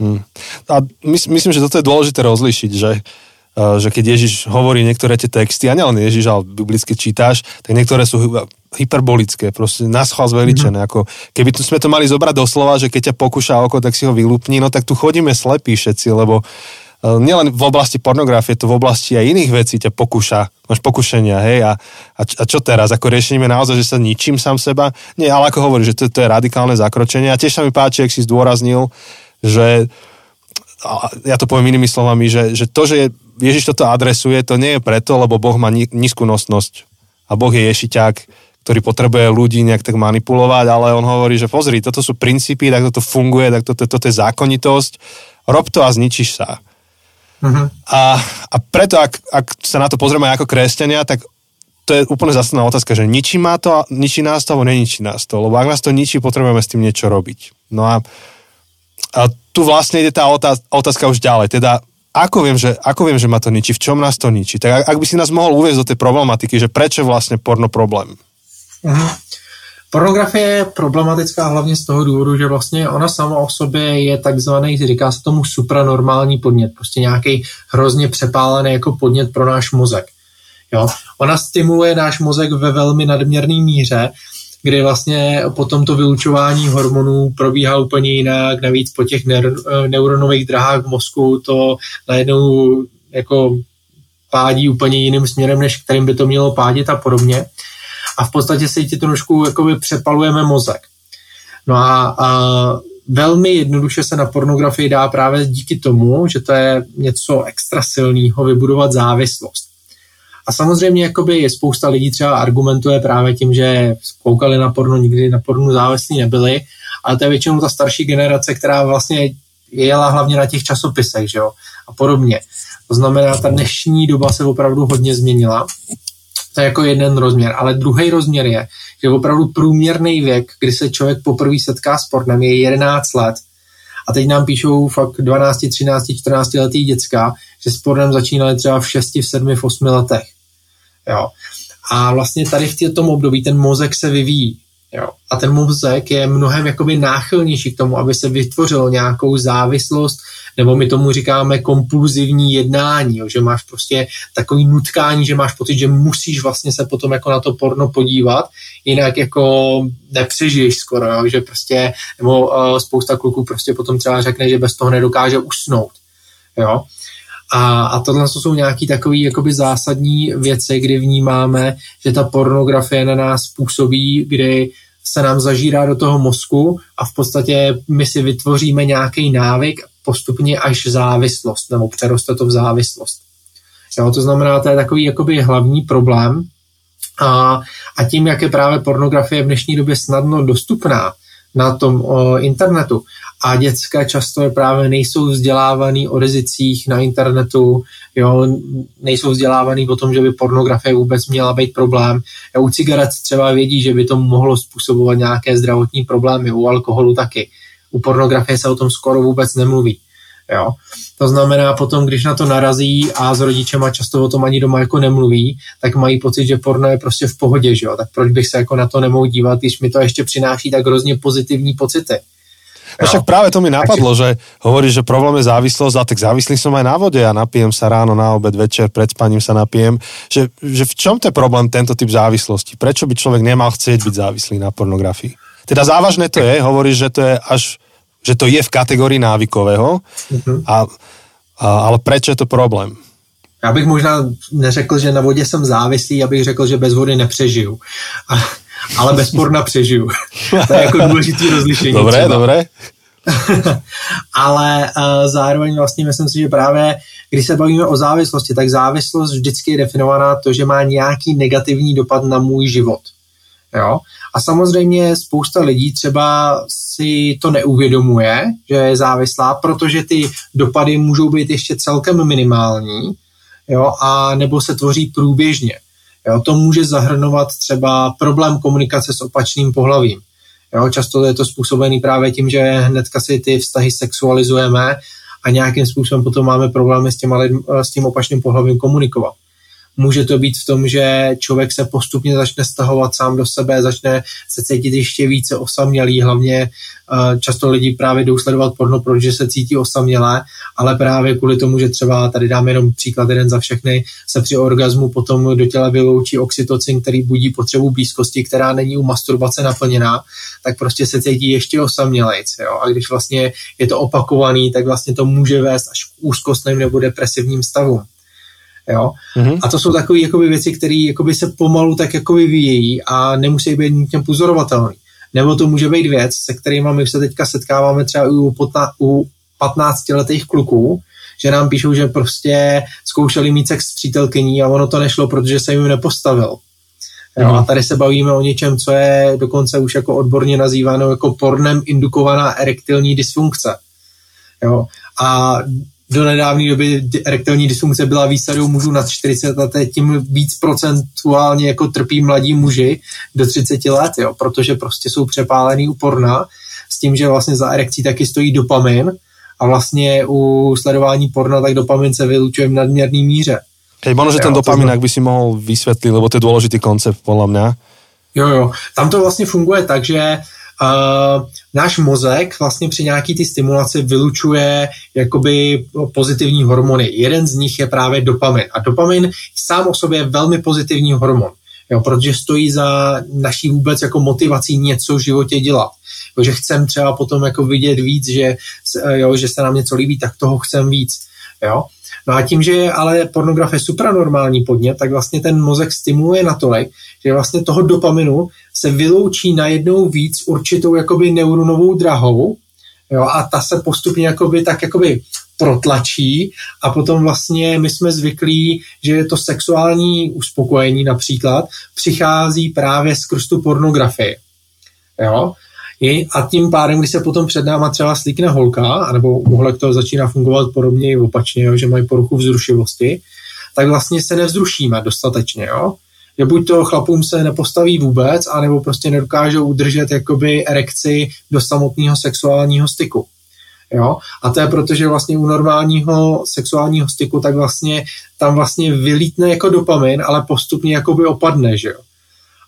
Hmm. A mys- myslím, že toto je dôležité rozlišiť, že uh, že keď Ježiš hovorí niektoré tie texty, a nielen Ježiš, ale biblicky čítáš, tak niektoré sú hyperbolické, proste naschval zveličené. Mm-hmm. Ako, keby tu sme to mali zobrať doslova, že keď ťa pokúša oko, tak si ho vylúpni, no tak tu chodíme slepí všetci, lebo uh, nielen v oblasti pornografie, to v oblasti aj iných vecí ťa pokúša, máš pokušenia, hej, a, a, a čo teraz, ako riešime naozaj, že sa ničím sám seba? Nie, ale ako hovorí, že to, to je radikálne zakročenie a tiež sa mi páči, ak si zdôraznil, že ja to poviem inými slovami, že, že to, že Ježiš toto adresuje, to nie je preto, lebo Boh má nízku nosnosť a Boh je ješiťák, ktorý potrebuje ľudí nejak tak manipulovať, ale on hovorí, že pozri, toto sú princípy, tak toto funguje, tak toto, toto je zákonitosť, rob to a zničíš sa. Uh-huh. A, a preto, ak, ak sa na to pozrieme ako kresťania, tak to je úplne zásadná otázka, že ničí, má to, ničí nás to, alebo neničí nás to, lebo ak nás to ničí, potrebujeme s tým niečo robiť. No a, a tu vlastne ide tá otázka, otázka už ďalej, teda ako viem, že, ako viem, že ma to ničí, v čom nás to ničí? Tak ak, by si nás mohol uviezť do tej problematiky, že prečo vlastne porno problém? Mm-hmm. Pornografie je problematická hlavně z toho důvodu, že vlastně ona sama o sobě je takzvaný, říká se tomu supranormální podnět, prostě nějaký hrozně přepálený jako podnět pro náš mozek. Jo? Ona stimuluje náš mozek ve velmi nadměrné míře, kdy vlastně potom to vylučování hormonů probíhá úplně jinak, navíc po těch neuronových drahách v mozku to najednou jako pádí úplně jiným směrem, než kterým by to mělo pádit a podobně a v podstatě se ti trošku jakoby přepalujeme mozek. No a, a velmi jednoduše se na pornografii dá právě díky tomu, že to je něco extra silného, vybudovat závislost. A samozřejmě jakoby spousta lidí třeba argumentuje právě tím, že koukali na porno, nikdy na pornu závislí nebyli, ale to je většinou ta starší generace, která vlastně jela hlavně na těch časopisech, že jo, a podobně. To znamená, ta dnešní doba se opravdu hodně změnila to je jako jeden rozměr. Ale druhý rozměr je, že opravdu průměrný věk, kdy se člověk poprvé setká s pornem, je 11 let. A teď nám píšou fakt 12, 13, 14 letý děcka, že s pornem začínali třeba v 6, v 7, v 8 letech. Jo. A vlastně tady v tom období ten mozek se vyvíjí. Jo. A ten mozek je mnohem jakoby náchylnější k tomu, aby se vytvořilo nějakou závislost, nebo my tomu říkáme kompulzivní jednání, jo, že máš prostě takový nutkání, že máš pocit, že musíš vlastně se potom jako na to porno podívat, jinak jako nepřežiješ skoro, jo, že prostě, nebo uh, spousta kluků prostě potom třeba řekne, že bez toho nedokáže usnout, jo. A, a tohle jsou nějaké takové zásadní věci, kdy vnímáme, že ta pornografie na nás působí, kdy se nám zažírá do toho mozku a v podstatě my si vytvoříme nějaký návyk postupně až závislost, nebo přeroste to v závislost. Jo, to znamená, to je takový jakoby hlavní problém. A, a tím, jak je právě pornografie v dnešní době snadno dostupná na tom o, internetu a dětské často právě nejsou vzdělávaný o rizicích na internetu, jo, nejsou vzdělávaný o tom, že by pornografie vůbec měla být problém. A u cigaret třeba vědí, že by to mohlo způsobovat nějaké zdravotní problémy, u alkoholu taky u pornografie se o tom skoro vůbec nemluví. Jo? To znamená potom, když na to narazí a s rodičema často o tom ani doma jako nemluví, tak mají pocit, že porno je prostě v pohodě, že jo? tak proč bych se jako na to nemohl dívat, když mi to ještě přináší tak hrozně pozitivní pocity. No však práve to mi napadlo, že hovoríš, že problém je závislosť, a tak závislý som aj na vode a napijem sa ráno, na obed, večer, pred spaním sa napijem. Že, že v čom to je problém tento typ závislosti? Prečo by človek nemal chcieť byť závislý na pornografii? Teda závažné to je, hovoríš, že to je až že to je v kategorii návykového, uh-huh. a, a, ale prečo je to problém? Já bych možná neřekl, že na vodě jsem závislý, já bych řekl, že bez vody nepřežiju. A, ale bez porna přežiju. <laughs> to je jako důležitý rozlišení. Dobré, třeba. dobré. <laughs> ale uh, zároveň vlastně myslím si, že právě když se bavíme o závislosti, tak závislost vždycky je definovaná to, že má nějaký negativní dopad na můj život. Jo? A samozřejmě spousta lidí třeba si to neuvědomuje, že je závislá, protože ty dopady můžou být ještě celkem minimální, jo, a nebo se tvoří průběžně. Jo, to může zahrnovat třeba problém komunikace s opačným pohlavím. Jo, často je to způsobený právě tím, že hnedka si ty vztahy sexualizujeme a nějakým způsobem potom máme problémy s, těma lidm, s tím opačným pohlavím komunikovat. Může to být v tom, že člověk se postupně začne stahovat sám do sebe, začne se cítit ještě více osamělý, hlavně uh, často lidi právě jdou sledovat porno, protože se cítí osamělé, ale právě kvůli tomu, že třeba, tady dáme jenom příklad jeden za všechny, se při orgazmu potom do těla vyloučí oxytocin, který budí potřebu blízkosti, která není u masturbace naplněná, tak prostě se cítí ještě osamělejc. Jo? A když vlastně je to opakovaný, tak vlastně to může vést až k úzkostným nebo depresivním stavům. Jo? Mm-hmm. A to jsou takové jakoby, věci, které se pomalu tak jakoby vyjejí a nemusí být nutně pozorovatelné. Nebo to může být věc, se kterými my se teďka setkáváme třeba u, potna, u 15-letých kluků, že nám píšou, že prostě zkoušeli mít sex s přítelkyní a ono to nešlo, protože se jim nepostavil. Jo, mm. A tady se bavíme o něčem, co je dokonce už jako odborně nazýváno jako pornem indukovaná erektilní dysfunkce. Jo. A do nedávné doby erektilní dysfunkce byla výsadou mužů nad 40 let, tím víc procentuálně jako trpí mladí muži do 30 let, jo, protože prostě jsou přepálený u porna s tím, že vlastně za erekcí taky stojí dopamin a vlastně u sledování porna tak dopamin se vylučuje v nadměrné míře. Hej, možno, že ten dopamin, jak by si mohl vysvětlit, lebo to je důležitý koncept, podle mě. Jo, jo. Tam to vlastně funguje tak, že Uh, náš mozek vlastně při nějaký ty stimulaci vylučuje jakoby pozitivní hormony. Jeden z nich je právě dopamin. A dopamin sám o sobě je velmi pozitivní hormon, jo, protože stojí za naší vůbec jako motivací něco v životě dělat. Jo, že chcem třeba potom jako vidět víc, že, jo, že se nám něco líbí, tak toho chcem víc. Jo. No a tím, že je ale pornografie supranormální podnět, tak vlastně ten mozek stimuluje natolik, že vlastně toho dopaminu se vyloučí najednou víc určitou jakoby neuronovou drahou jo, a ta se postupně jakoby tak jakoby protlačí a potom vlastně my jsme zvyklí, že to sexuální uspokojení například přichází právě skrz tu pornografii. Jo? A tím pádem, když se potom před náma třeba slíkne holka, anebo uhlek to začíná fungovat podobně i opačně, jo, že mají poruchu vzrušivosti, tak vlastně se nevzrušíme dostatečně. Jo? Že buď to chlapům se nepostaví vůbec, anebo prostě nedokážou udržet jakoby erekci do samotného sexuálního styku. Jo? A to je proto, že vlastně u normálního sexuálního styku tak vlastně tam vlastně vylítne jako dopamin, ale postupně jakoby opadne, že jo.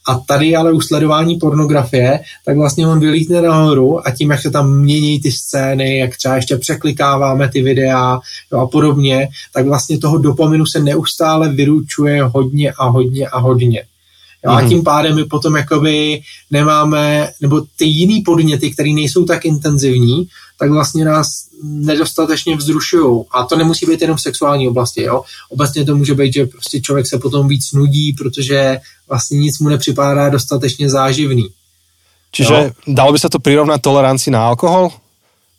A tady ale u sledování pornografie, tak vlastně on vylítne nahoru a tím, jak se tam mění ty scény, jak třeba ještě překlikáváme ty videa jo, a podobně, tak vlastně toho dopaminu se neustále vyručuje hodně a hodně a hodně. Jo. A mhm. tím pádem my potom jakoby nemáme, nebo ty jiný podněty, které nejsou tak intenzivní, tak vlastně nás nedostatečně vzrušují. A to nemusí být jenom v sexuální oblasti. Jo? Obecně to může být, že prostě člověk se potom víc nudí, protože vlastně nic mu nepřipadá dostatečně záživný. Čiže jo? dalo by se to prirovnat toleranci na alkohol?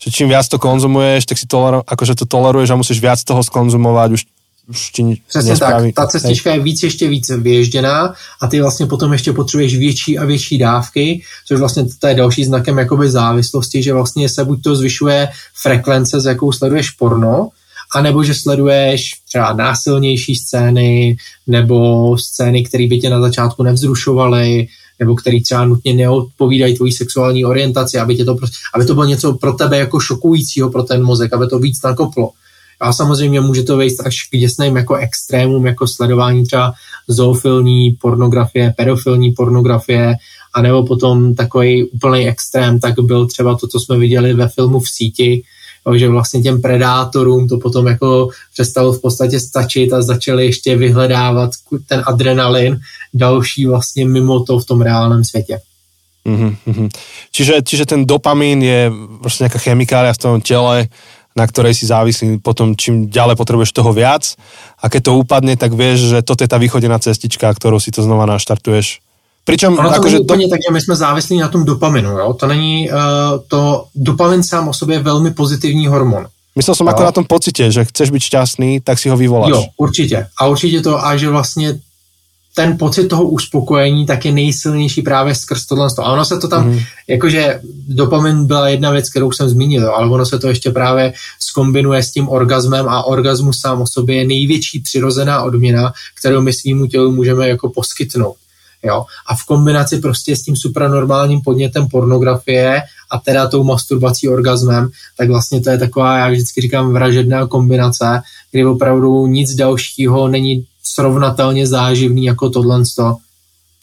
Že čím viac to konzumuješ, tak si toler, akože to toleruješ a musíš viac toho skonzumovat, už už ti Přesně nespraví. tak, ta cestička je víc ještě víc vyježděná a ty vlastně potom ještě potřebuješ větší a větší dávky, což vlastně to je další znakem jakoby závislosti, že vlastně se buď to zvyšuje frekvence, s jakou sleduješ porno, anebo že sleduješ třeba násilnější scény, nebo scény, které by tě na začátku nevzrušovaly, nebo který třeba nutně neodpovídají tvojí sexuální orientaci, aby, tě to, aby to bylo něco pro tebe jako šokujícího pro ten mozek, aby to víc nakoplo. A samozřejmě může to vejít až k děsným jako extrémům, jako sledování třeba zoofilní pornografie, pedofilní pornografie, anebo potom takový úplný extrém, tak byl třeba to, co jsme viděli ve filmu v síti, že vlastně těm predátorům to potom jako přestalo v podstatě stačit a začali ještě vyhledávat ten adrenalin další vlastně mimo to v tom reálném světě. Mm-hmm. Čiže, čiže ten dopamin je prostě nějaká chemikália v tom těle, na ktorej si závislý potom, čím ďalej potrebuješ toho viac a keď to upadne, tak vieš, že toto je ta východená cestička, kterou si to znova naštartuješ. Pričom, ono to není úplně tak, že my jsme závislí na tom dopaminu, jo? To není, uh, to dopamin sám o sobě je velmi pozitivní hormon. Myslel jsem jako na tom pocitě, že chceš být šťastný, tak si ho vyvoláš. Jo, určitě. A určitě to, a že vlastně ten pocit toho uspokojení tak je nejsilnější právě skrz tohle. A ono se to tam, mm. jakože dopamin byla jedna věc, kterou jsem zmínil, ale ono se to ještě právě skombinuje s tím orgazmem a orgasmus sám o sobě je největší přirozená odměna, kterou my svýmu tělu můžeme jako poskytnout. Jo? A v kombinaci prostě s tím supranormálním podnětem pornografie a teda tou masturbací orgazmem, tak vlastně to je taková, já vždycky říkám, vražedná kombinace, kdy opravdu nic dalšího není srovnatelně záživný jako tohle.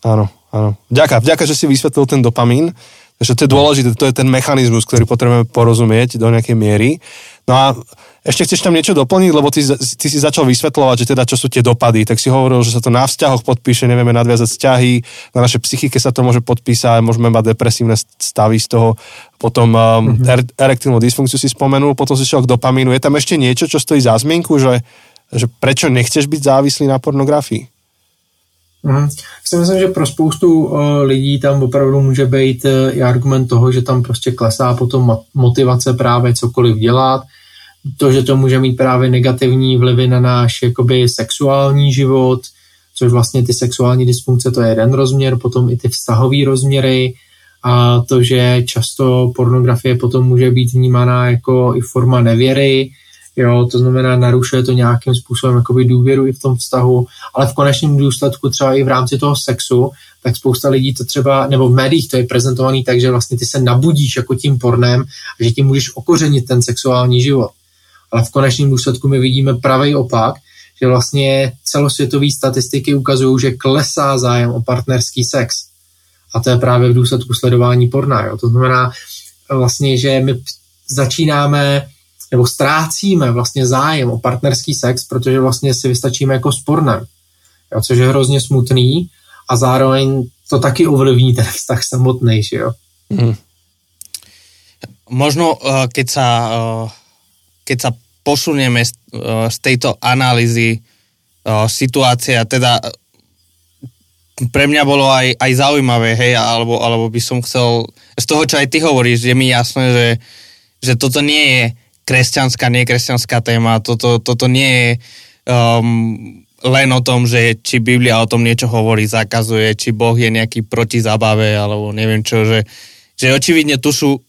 Áno, áno. Vďaka, vďaka, že si vysvetlil ten dopamín, že to je dôležité, to je ten mechanizmus, ktorý potrebujeme porozumieť do nejakej miery. No a ešte chceš tam niečo doplniť, lebo ty, ty si začal vysvetľovať, že teda čo sú tie dopady, tak si hovoril, že sa to na vzťahoch podpíše, nevieme nadviazať vzťahy, na našej psychike sa to môže podpísať, môžeme mať depresívne stavy z toho, potom um, mm-hmm. erektilnú dysfunkciu si spomenul, potom si šiel k dopamínu. Je tam ešte niečo, čo stojí za zmienku, že, že prečo nechceš byť závislý na pornografii? Mm. Si myslím, že pro spoustu uh, lidí tam opravdu může být uh, i argument toho, že tam prostě klesá potom motivace právě cokoliv dělat, to, že to může mít právě negativní vlivy na náš jakoby sexuální život, což vlastně ty sexuální dysfunkce to je jeden rozměr, potom i ty vztahové rozměry a to, že často pornografie potom může být vnímaná jako i forma nevěry, jo, to znamená narušuje to nějakým způsobem jakoby důvěru i v tom vztahu, ale v konečném důsledku třeba i v rámci toho sexu, tak spousta lidí to třeba, nebo v médiích to je prezentovaný tak, že vlastně ty se nabudíš jako tím pornem a že tím můžeš okořenit ten sexuální život ale v konečném důsledku my vidíme pravý opak, že vlastně celosvětové statistiky ukazují, že klesá zájem o partnerský sex. A to je právě v důsledku sledování porna. Jo. To znamená vlastně, že my začínáme nebo ztrácíme vlastně zájem o partnerský sex, protože vlastně si vystačíme jako s pornem. Jo, což je hrozně smutný a zároveň to taky ovlivní ten vztah samotný, že jo. Mm. Možno, uh, keď sa uh, keď sa posunieme z, uh, z tejto analýzy situácia, teda pre mňa bolo aj, aj zaujímavé, hej, alebo, alebo by som chcel, z toho, čo aj ty hovoríš, je mi jasné, že, že toto nie je kresťanská, nekresťanská téma, toto, toto nie je um, len o tom, že či Biblia o tom niečo hovorí, zakazuje, či Boh je nejaký proti zábave, alebo neviem čo, že, že očividne tu sú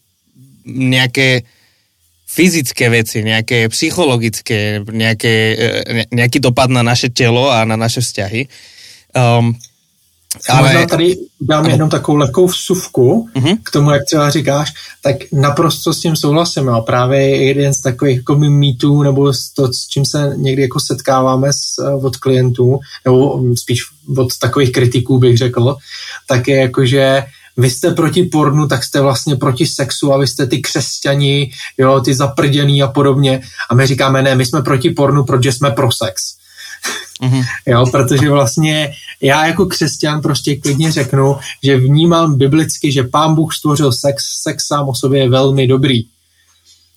nejaké fyzické veci, nejaké psychologické, nejaké, e, nejaký dopad na naše tělo a na naše vzťahy. Um, ale... Možná tady dám jenom takovou lehkou vsuvku uh-huh. k tomu, jak třeba říkáš, tak naprosto s tím souhlasím. A právě jeden z takových jako mýtů, nebo to, s čím se někdy jako setkáváme s, od klientů, nebo spíš od takových kritiků bych řekl, tak je jako, že vy jste proti pornu, tak jste vlastně proti sexu a vy jste ty křesťani, jo, ty zaprděný a podobně. A my říkáme, ne, my jsme proti pornu, protože jsme pro sex. Mm-hmm. Jo, protože vlastně já jako křesťan prostě klidně řeknu, že vnímám biblicky, že pán Bůh stvořil sex, sex sám o sobě je velmi dobrý.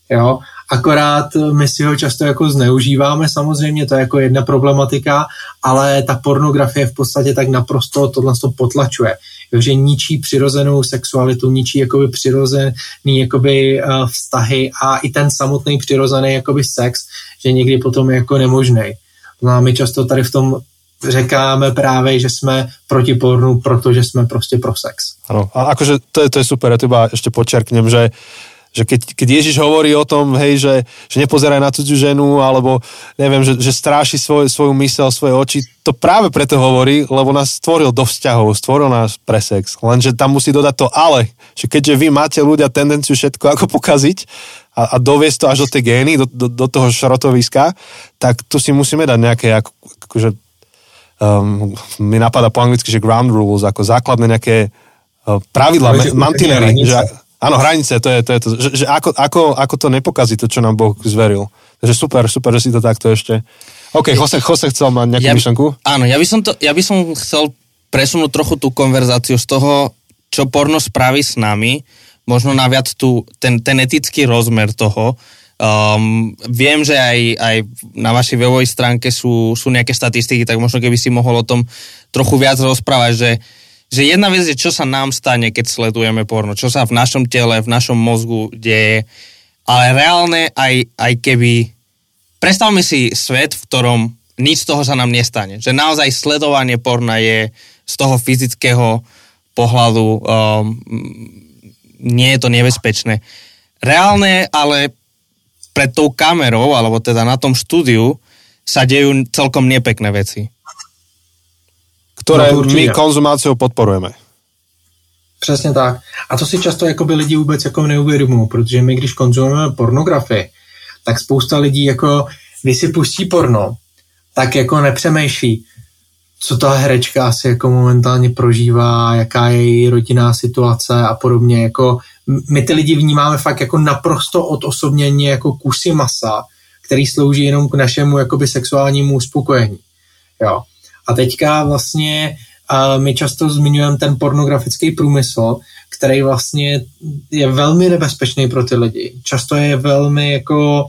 Jo, akorát my si ho často jako zneužíváme, samozřejmě to je jako jedna problematika, ale ta pornografie v podstatě tak naprosto tohle to potlačuje jo, že ničí přirozenou sexualitu, ničí jakoby přirozený jakoby uh, vztahy a i ten samotný přirozený jakoby sex, že někdy potom je jako nemožný. No a my často tady v tom říkáme právě, že jsme proti pornu, protože jsme prostě pro sex. Ano, a akože to je, to je super, ja to iba ešte počerknem, že že keď, keď Ježiš hovorí o tom, hej, že, že nepozeraj na cudzú ženu, alebo neviem, že, že stráši svoj, svoju mysel, svoje oči, to práve preto hovorí, lebo nás stvoril do vzťahov, stvoril nás pre sex. Lenže tam musí dodať to ale, že keďže vy máte ľudia tendenciu všetko ako pokaziť a, a doviesť to až do tej gény, do, do, do toho šrotoviska, tak tu si musíme dať nejaké ako, akože, um, mi napadá po anglicky, že ground rules, ako základné nejaké uh, pravidla, mantinery, že, Áno, hranice, to je to. Je to že, že ako, ako, ako to nepokazí to, čo nám Boh zveril. Takže super, super, že si to takto ešte... OK, Jose, Jose chcel mať nejakú ja, myšlenku? Áno, ja by, som to, ja by som chcel presunúť trochu tú konverzáciu z toho, čo porno spraví s nami, možno na viac tu, ten, ten etický rozmer toho. Um, viem, že aj, aj na vašej webovej stránke sú, sú nejaké statistiky, tak možno keby si mohol o tom trochu viac rozprávať, že že jedna vec je, čo sa nám stane, keď sledujeme porno, čo sa v našom tele, v našom mozgu deje, ale reálne aj, aj keby... Predstavme si svet, v ktorom nič z toho sa nám nestane. Že naozaj sledovanie porna je z toho fyzického pohľadu um, nie je to nebezpečné. Reálne, ale pred tou kamerou, alebo teda na tom štúdiu, sa dejú celkom nepekné veci Které no, my konzumáciou podporujeme. Přesně tak. A to si často jakoby lidi vůbec jako neuvědomují, protože my, když konzumujeme pornografii, tak spousta lidí jako, když si pustí porno, tak jako nepřemýšlí, co ta herečka asi jako momentálně prožívá, jaká je její rodinná situace a podobně. Jako my ty lidi vnímáme fakt jako naprosto odosobněně jako kusy masa, který slouží jenom k našemu jakoby sexuálnímu uspokojení. Jo. A teďka vlastně uh, my často zmiňujeme ten pornografický průmysl, který vlastně je velmi nebezpečný pro ty lidi. Často je velmi jako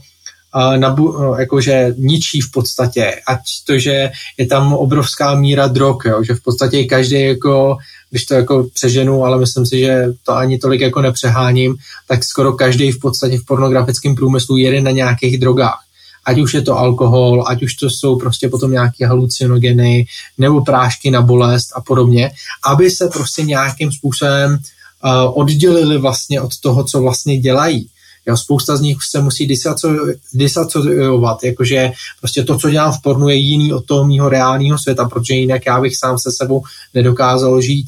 nabu, no, jakože ničí v podstatě, ať to, že je tam obrovská míra drog, jo, že v podstatě každý jako, když to jako přeženu, ale myslím si, že to ani tolik jako nepřeháním, tak skoro každý v podstatě v pornografickém průmyslu jede na nějakých drogách. Ať už je to alkohol, ať už to jsou prostě potom nějaké halucinogeny nebo prášky na bolest a podobně, aby se prostě nějakým způsobem uh, oddělili vlastně od toho, co vlastně dělají. Jo, spousta z nich se musí disacovat, jakože prostě to, co dělám v pornu, je jiný od toho mýho reálného světa, protože jinak já bych sám se sebou nedokázal žít.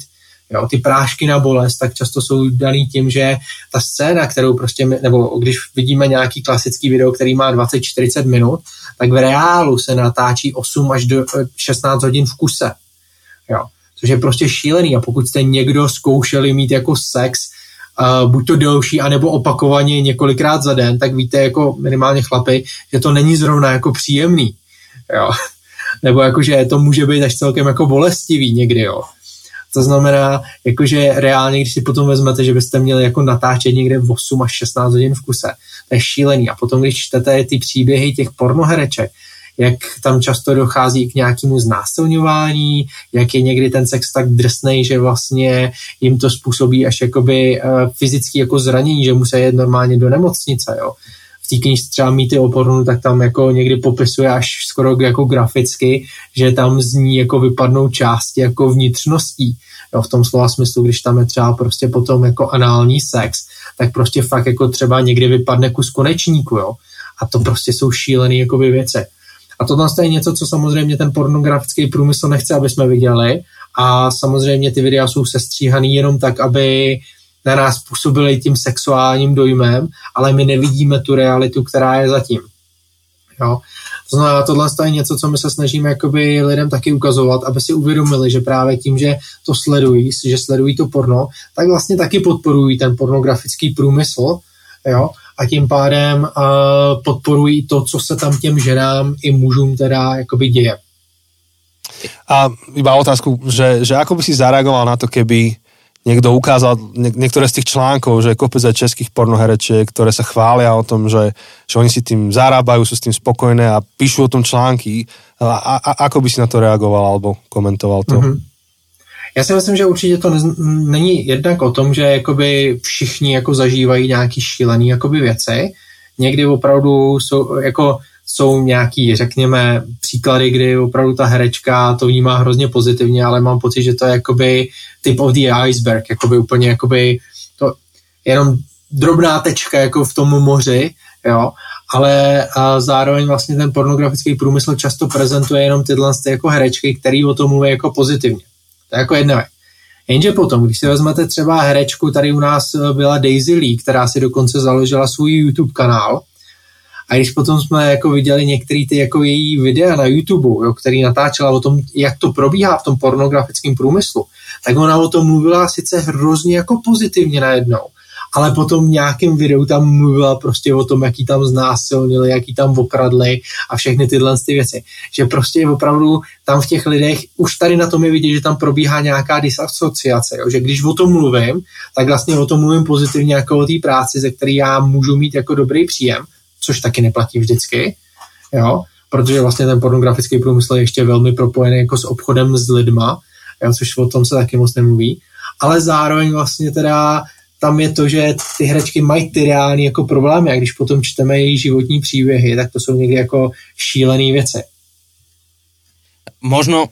Jo, ty prášky na bolest tak často jsou daný tím, že ta scéna, kterou prostě, nebo když vidíme nějaký klasický video, který má 20-40 minut, tak v reálu se natáčí 8 až do 16 hodin v kuse. Jo, což je prostě šílený a pokud jste někdo zkoušeli mít jako sex uh, buď to delší, anebo opakovaně několikrát za den, tak víte jako minimálně chlapy, že to není zrovna jako příjemný. Jo. <laughs> Nebo jako, že to může být až celkem jako bolestivý někdy, jo. To znamená, jakože reálně, když si potom vezmete, že byste měli jako natáčet někde v 8 až 16 hodin v kuse, to je šílený. A potom, když čtete ty příběhy těch pornohereček, jak tam často dochází k nějakému znásilňování, jak je někdy ten sex tak drsný, že vlastně jim to způsobí až jakoby uh, fyzický jako zranění, že musí jít normálně do nemocnice, jo. V té knižce třeba Mýty o pornu, tak tam jako někdy popisuje až skoro jako graficky, že tam z ní jako vypadnou části jako vnitřností, jo, v tom slova smyslu, když tam je třeba prostě potom jako anální sex, tak prostě fakt jako třeba někdy vypadne kus konečníku, jo. A to prostě jsou šílené jako věci. A tohle je něco, co samozřejmě ten pornografický průmysl nechce, aby jsme viděli. A samozřejmě ty videa jsou sestříhané jenom tak, aby na nás působily tím sexuálním dojmem, ale my nevidíme tu realitu, která je zatím. Jo? To znamená, tohle je něco, co my se snažíme jakoby lidem taky ukazovat, aby si uvědomili, že právě tím, že to sledují, že sledují to porno, tak vlastně taky podporují ten pornografický průmysl, jo? A tím pádem uh, podporují to, co se tam těm ženám i mužům teda jakoby děje. A iba otázku, že, že ako by si zareagoval na to, keby niekto ukázal niektoré z tých článkov, že je kopec aj českých pornoherečiek, ktoré sa chvália o tom, že, že oni si tým zarábajú, sú s tým spokojné a píšu o tom články. A, a, ako by si na to reagoval alebo komentoval to? Mm-hmm. Já si myslím, že určitě to nez, není jednak o tom, že jakoby všichni jako zažívají nějaký šílený jakoby věci. Někdy opravdu jsou, jako jsou nějaký, řekněme, příklady, kdy opravdu ta herečka to vnímá hrozně pozitivně, ale mám pocit, že to je jakoby tip of the iceberg, jakoby úplně jakoby to jenom drobná tečka jako v tom moři, jo, ale a zároveň vlastně ten pornografický průmysl často prezentuje jenom tyhle jako herečky, který o tom mluví jako pozitivně. To je jako jedna věc. Jenže potom, když si vezmete třeba herečku, tady u nás eh, byla Daisy Lee, která si dokonce založila svůj YouTube kanál, a když potom jsme jako viděli některé ty jako její videa na YouTube, jo, který natáčela o tom, jak to probíhá v tom pornografickém průmyslu, tak ona o tom mluvila sice hrozně jako pozitivně najednou, ale potom v nějakém videu tam mluvila prostě o tom, jaký tam znásilnili, jaký tam okradli a všechny tyhle ty věci. Že prostě opravdu tam v těch lidech, už tady na tom je vidět, že tam probíhá nějaká disasociace, jo? že když o tom mluvím, tak vlastně o tom mluvím pozitivně jako o té práci, ze které já můžu mít jako dobrý příjem, což taky neplatí vždycky, jo? protože vlastně ten pornografický průmysl je ještě velmi propojený jako s obchodem s lidma, jo? což o tom se taky moc nemluví, ale zároveň vlastně teda tam je to, že ty herečky mají ty reální jako problémy a když potom čteme její životní příběhy, tak to jsou někdy jako šílené věci. Možno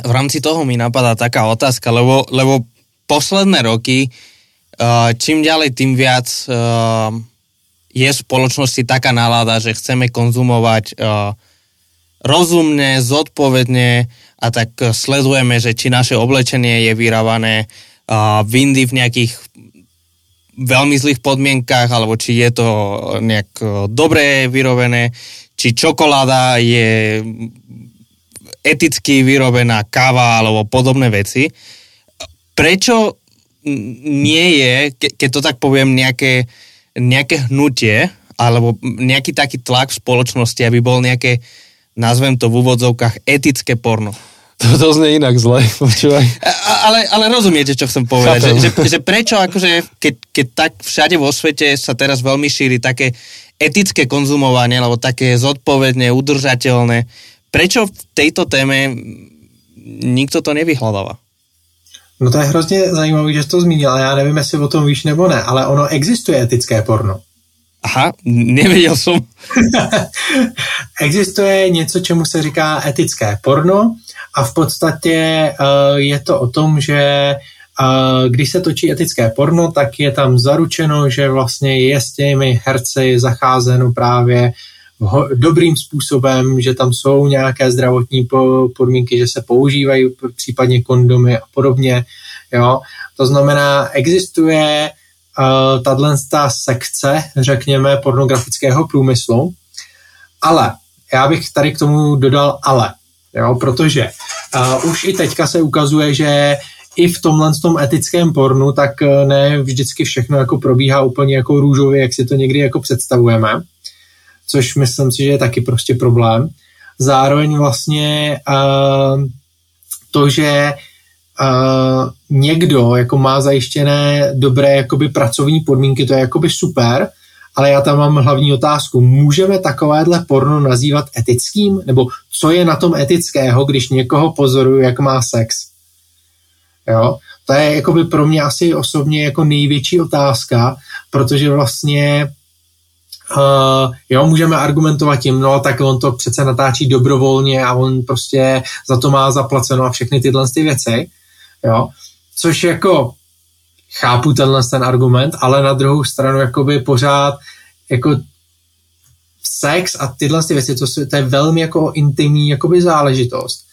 v rámci toho mi napadá taká otázka, lebo, lebo posledné roky uh, čím ďalej, tým viac uh, je v spoločnosti taká nálada, že chceme konzumovať uh, rozumne, zodpovedne a tak sledujeme, že či naše oblečenie je vyrábané v Indii v nejakých veľmi zlých podmienkách, alebo či je to nejak dobre vyrobené, či čokoláda je eticky vyrobená káva alebo podobné veci. Prečo nie je, ke, keď to tak poviem, nejaké, nejaké hnutie alebo nejaký taký tlak v spoločnosti, aby bol nejaké, nazvem to v úvodzovkách, etické porno. To, to znie inak zle, <laughs> počúvaj. Ale, ale rozumiete, čo chcem povedať. Že, že, že prečo, akože, keď, keď tak všade vo svete sa teraz veľmi šíri také etické konzumovanie, alebo také zodpovedné, udržateľné, prečo v tejto téme nikto to nevyhľadáva? No to je hrozně zajímavé, že jsi to zmínil, ale já nevím, jestli o tom víš nebo ne, ale ono existuje etické porno. Aha, nevěděl jsem. <laughs> existuje něco, čemu se říká etické porno a v podstatě uh, je to o tom, že uh, když se točí etické porno, tak je tam zaručeno, že vlastně je s těmi herci zacházeno právě dobrým způsobem, že tam jsou nějaké zdravotní podmínky, že se používají případně kondomy a podobně. Jo? To znamená, existuje uh, tato sekce, řekněme, pornografického průmyslu, ale já bych tady k tomu dodal ale, jo? protože uh, už i teďka se ukazuje, že i v tomhle tom etickém pornu, tak ne vždycky všechno jako probíhá úplně jako růžově, jak si to někdy jako představujeme což myslím si, že je taky prostě problém. Zároveň vlastně uh, to, že uh, někdo jako má zajištěné dobré jakoby pracovní podmínky, to je jakoby super, ale já tam mám hlavní otázku. Můžeme takovéhle porno nazývat etickým? Nebo co je na tom etického, když někoho pozoruju, jak má sex? Jo? To je jakoby pro mě asi osobně jako největší otázka, protože vlastně Uh, jo, můžeme argumentovat tím, no tak on to přece natáčí dobrovolně a on prostě za to má zaplaceno a všechny tyhle ty věci, jo, což jako chápu tenhle ten argument, ale na druhou stranu jakoby pořád jako sex a tyhle ty věci, to, to je velmi jako intimní jakoby záležitost.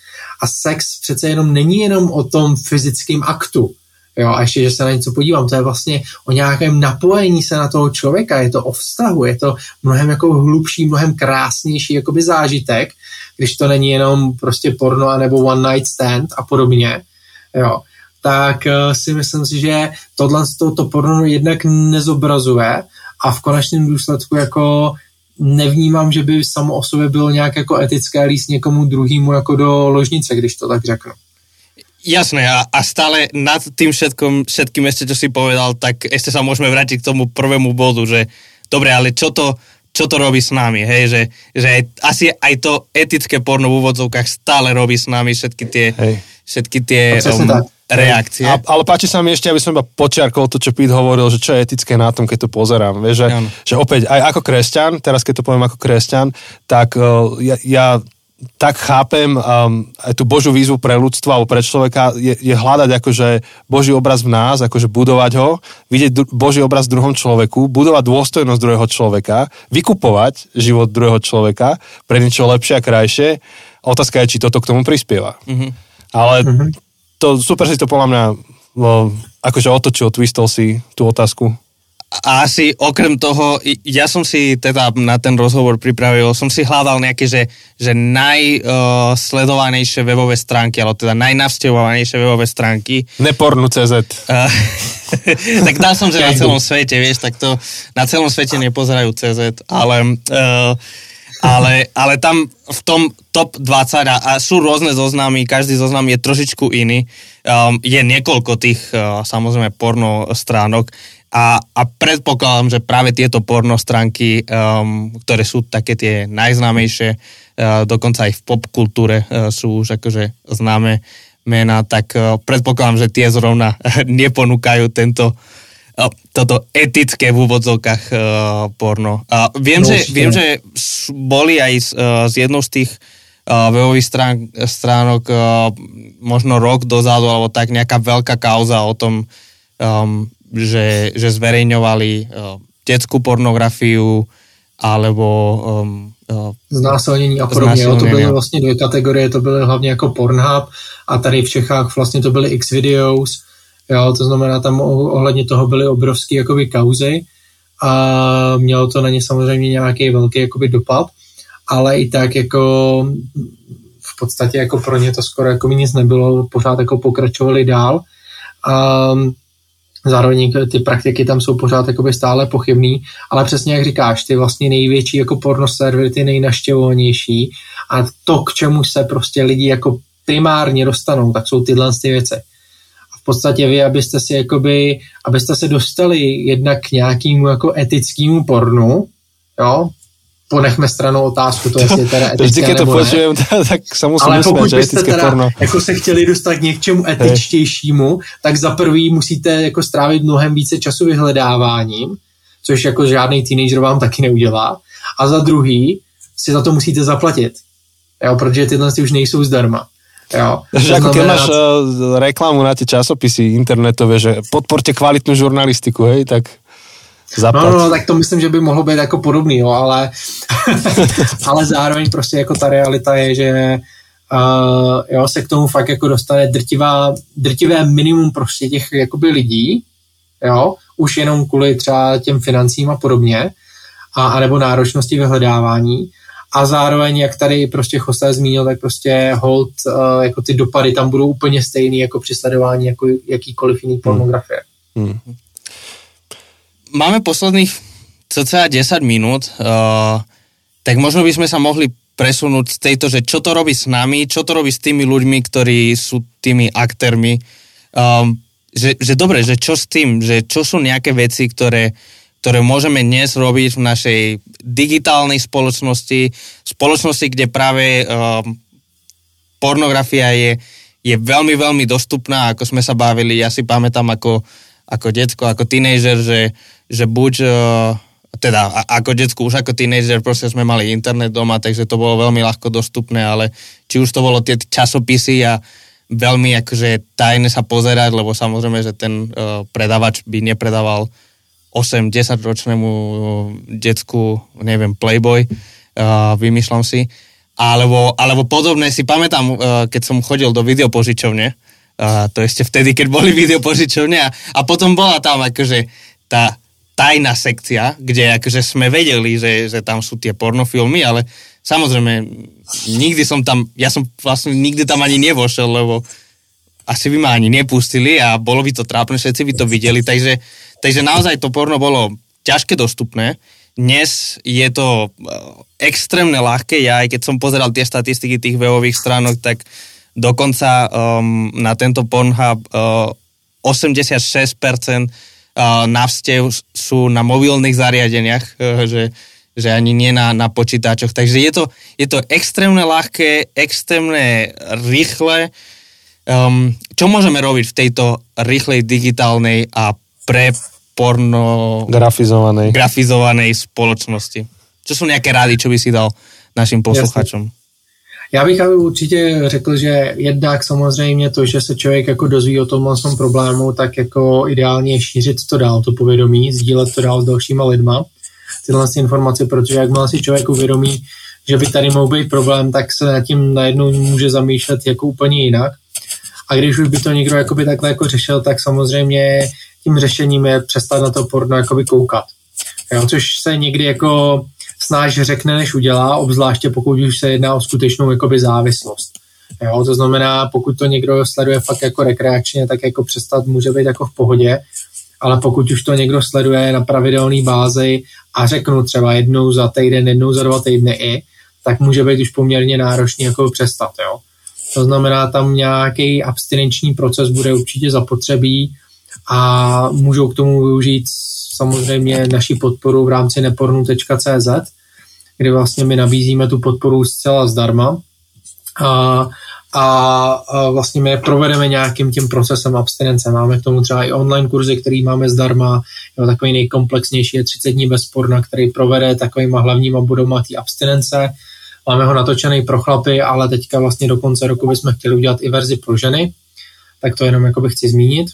A sex přece jenom není jenom o tom fyzickém aktu, Jo, a ještě, že se na něco podívám, to je vlastně o nějakém napojení se na toho člověka, je to o vztahu, je to mnohem jako hlubší, mnohem krásnější jakoby zážitek, když to není jenom prostě porno nebo one night stand a podobně, jo, tak uh, si myslím si, že tohle to, to porno jednak nezobrazuje a v konečném důsledku jako nevnímám, že by samo o sobě bylo nějak jako etické líst někomu druhému jako do ložnice, když to tak řeknu. Jasné, a, a stále nad tým všetkom, všetkým ešte, čo si povedal, tak ešte sa môžeme vrátiť k tomu prvému bodu, že dobre, ale čo to, čo to robí s nami, hej, že, že aj, asi aj to etické porno v úvodzovkách stále robí s nami všetky tie, hej. všetky tie um, reakcie. A, ale páči sa mi ešte, aby som iba počiarkol to, čo Pete hovoril, že čo je etické na tom, keď to pozerám. Vieš, že, že opäť, aj ako kresťan, teraz keď to poviem ako kresťan, tak uh, ja, ja tak chápem um, aj tú Božiu výzvu pre ľudstvo alebo pre človeka je, je hľadať akože Boží obraz v nás, akože budovať ho, vidieť dru- Boží obraz v druhom človeku, budovať dôstojnosť druhého človeka, vykupovať život druhého človeka pre niečo lepšie a krajšie. Otázka je, či toto k tomu prispieva. Mm-hmm. Ale mm-hmm. To super si to podľa mňa no, akože otočil, twistol si tú otázku a asi okrem toho, ja som si teda na ten rozhovor pripravil, som si hľadal nejaké, že, že najsledovanejšie uh, webové stránky, alebo teda najnavštevovanejšie webové stránky. Nepornu.cz uh, <laughs> Tak dal som, že na celom svete, vieš, tak to na celom svete nepozerajú CZ, ale, uh, ale, ale tam v tom top 20 a, sú rôzne zoznamy, každý zoznam je trošičku iný. Um, je niekoľko tých uh, samozrejme porno stránok a, a predpokladám, že práve tieto porno stránky, um, ktoré sú také tie najznámejšie, uh, dokonca aj v popkultúre uh, sú už akože známe mená, tak uh, predpokladám, že tie zrovna <laughs> neponúkajú tento uh, toto etické v úvodzovkách uh, porno. Uh, viem, no, že, viem, že boli aj z, uh, z jednou z tých uh, webových strán, stránok uh, možno rok dozadu, alebo tak nejaká veľká kauza o tom, um, že, že zverejňovali uh, detskú pornografiu alebo um, znásilnění a podobně. Jo, to byly vlastně dvě kategorie, to byly hlavně jako Pornhub a tady v Čechách vlastně to byly X-Videos, jo, to znamená tam ohledně toho byly obrovské jakoby kauzy a mělo to na ně samozřejmě nějaký velký jakoby dopad, ale i tak jako v podstatě jako pro ně to skoro jako nic nebylo, pořád jako pokračovali dál. A zároveň ty praktiky tam jsou pořád jakoby stále pochybný, ale přesně jak říkáš, ty vlastně největší jako porno servery, ty nejnaštěvovanější a to, k čemu se prostě lidi jako primárně dostanou, tak jsou tyhle ty věci. Podstatě vy, abyste si jakoby, abyste se dostali jednak k nějakému jako etickému pornu, jo, ponechme stranou otázku, to jestli je teda etické Vždycky to počujem, <laughs> tak musím Ale pokud byste teda porno. jako se chtěli dostat k něčemu etičtějšímu, tak za prvý musíte jako strávit mnohem více času vyhledáváním, což jako žádný teenager vám taky neudělá. A za druhý si za to musíte zaplatit, jo, protože tyhle už nejsou zdarma. Jo. Takže ako keď máš uh, reklamu na tie časopisy internetové, že podporte kvalitnú žurnalistiku, hej, tak Zaplať. No, no, tak to myslím, že by mohlo být jako podobný, jo, ale, <laughs> ale zároveň prostě jako ta realita je, že uh, jo, se k tomu fakt jako dostane drtivá, drtivé minimum prostě těch jakoby lidí, jo, už jenom kvůli třeba těm financím a podobně, a, a nebo náročnosti vyhledávání. A zároveň, jak tady prostě Jose zmínil, tak prostě hold, uh, jako ty dopady tam budou úplně stejný jako při sledování jako jakýkoliv jiný pornografie. Hmm. Hmm máme posledných cca 10 minút, uh, tak možno by sme sa mohli presunúť z tejto, že čo to robí s nami, čo to robí s tými ľuďmi, ktorí sú tými aktérmi. Um, že, že dobre, že čo s tým, že čo sú nejaké veci, ktoré, ktoré môžeme dnes robiť v našej digitálnej spoločnosti, spoločnosti, kde práve um, pornografia je, je veľmi, veľmi dostupná, ako sme sa bavili, ja si pamätám ako, ako detsko, ako teenager, že že buď uh, teda ako detskú, už ako teenager proste sme mali internet doma, takže to bolo veľmi ľahko dostupné, ale či už to bolo tie časopisy a veľmi akože tajne sa pozerať, lebo samozrejme, že ten uh, predavač by nepredával 8-10 ročnému decku, neviem, Playboy, uh, vymýšľam si. Alebo, alebo podobné si pamätám, uh, keď som chodil do videopožičovne, uh, to ešte vtedy, keď boli <laughs> videopožičovne a, a potom bola tam akože tá tajná sekcia, kde akože sme vedeli, že, že tam sú tie pornofilmy, ale samozrejme nikdy som tam, ja som vlastne nikdy tam ani nevošel, lebo asi by ma ani nepustili a bolo by to trápne, všetci by to videli, takže, takže naozaj to porno bolo ťažké dostupné. Dnes je to e, extrémne ľahké, ja aj keď som pozeral tie statistiky tých webových stránok, tak dokonca um, na tento Pornhub uh, 86% návstev sú na mobilných zariadeniach, e, že, že ani nie na, na počítačoch. Takže je to, je to extrémne ľahké, extrémne rýchle. Um, čo môžeme robiť v tejto rýchlej digitálnej a pre porno... Grafizovanej. Grafizovanej spoločnosti. Čo sú nejaké rady, čo by si dal našim posluchačom? Jasne. Já bych ale určitě řekl, že jednak samozřejmě to, že se člověk jako dozví o tom tom problému, tak jako ideálně je šířit to dál, to povědomí, sdílet to dál s dalšíma lidma, tyhle informace, protože jakmile si člověk uvědomí, že by tady mohl být problém, tak se nad tím najednou může zamýšlet jako úplně jinak. A když už by to někdo jakoby takhle jako řešil, tak samozřejmě tím řešením je přestat na to porno jakoby koukat. Jo, což se někdy jako snáš řekne, než udělá, obzvláště pokud už se jedná o skutečnou jakoby závislost. Jo, to znamená, pokud to někdo sleduje fakt jako rekreačně, tak jako přestat může být jako v pohodě, ale pokud už to někdo sleduje na pravidelné bázi a řeknu třeba jednou za týden, jednou za dva týdny i, tak může být už poměrně náročný jako přestat. Jo. To znamená, tam nějaký abstinenční proces bude určitě zapotřebí a můžou k tomu využít samozřejmě naší podporu v rámci nepornu.cz, kde vlastně my nabízíme tu podporu zcela zdarma a, a, vlastně my provedeme nějakým tím procesem abstinence. Máme k tomu třeba i online kurzy, který máme zdarma, jo, takový nejkomplexnější je 30 dní bez porna, který provede takovýma hlavníma budouma té abstinence. Máme ho natočený pro chlapy, ale teďka vlastně do konce roku bychom chtěli udělat i verzi pro ženy, tak to jenom jako bych chci zmínit.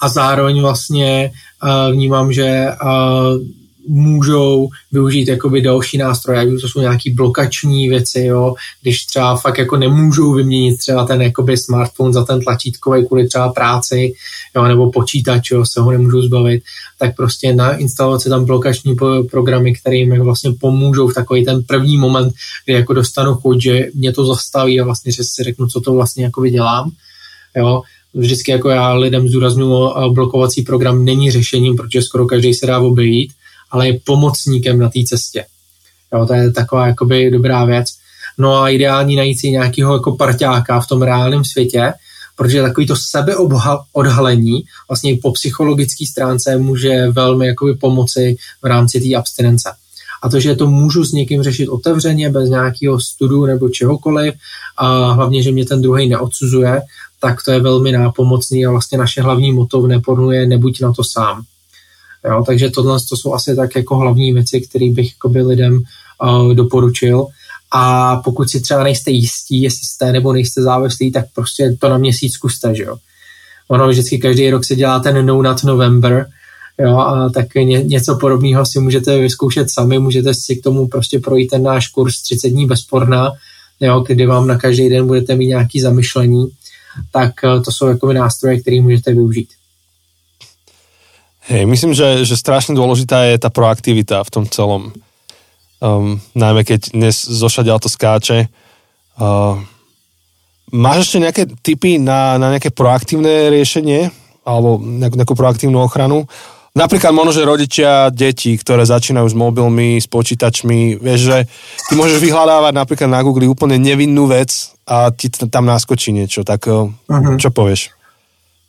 A zároveň vlastně uh, vnímám, že uh, můžou využít jakoby další nástroje, ať to jsou nějaký blokační věci, jo, když třeba fakt jako nemůžou vyměnit třeba ten jakoby smartphone za ten tlačítkový kvůli třeba práci, jo, nebo počítač, jo, se ho nemůžou zbavit, tak prostě na instalaci tam blokační programy, které jim vlastně pomůžou v takový ten první moment, kdy jako dostanu chuť, že mě to zastaví a vlastně, že si řeknu, co to vlastně jako dělám, jo, vždycky jako já lidem zdůraznuju, blokovací program není řešením, protože skoro každý se dá obejít, ale je pomocníkem na té cestě. Jo, to je taková jakoby dobrá věc. No a ideální najít si nějakého jako parťáka v tom reálném světě, protože takový to sebeodhalení vlastně po psychologické stránce může velmi jakoby pomoci v rámci té abstinence. A to, že to můžu s někým řešit otevřeně, bez nějakého studu nebo čehokoliv, a hlavně, že mě ten druhý neodsuzuje, tak to je velmi nápomocný a vlastně naše hlavní moto v nepornu je nebuď na to sám. Jo, takže tohle to jsou asi tak jako hlavní věci, které bych jakoby lidem uh, doporučil. A pokud si třeba nejste jistí, jestli jste nebo nejste závislí, tak prostě to na měsíc zkuste, že jo. Ono vždycky každý rok se dělá ten No Nut November, jo, a tak ně, něco podobného si můžete vyzkoušet sami, můžete si k tomu prostě projít ten náš kurz 30 dní bezporná, jo, kdy vám na každý den budete mít nějaký zamyšlení, tak uh, to jsou jako nástroje, které můžete využít. Hej, myslím, že, že strašne dôležitá je tá proaktivita v tom celom. Um, najmä keď dnes zošadiaľ to skáče. Uh, máš ešte nejaké typy na, na nejaké proaktívne riešenie? Alebo nejakú proaktívnu ochranu? Napríklad možno, že rodičia detí, ktoré začínajú s mobilmi, s počítačmi, vieš, že ty môžeš vyhľadávať napríklad na Google úplne nevinnú vec a ti tam naskočí niečo, tak uh-huh. čo povieš?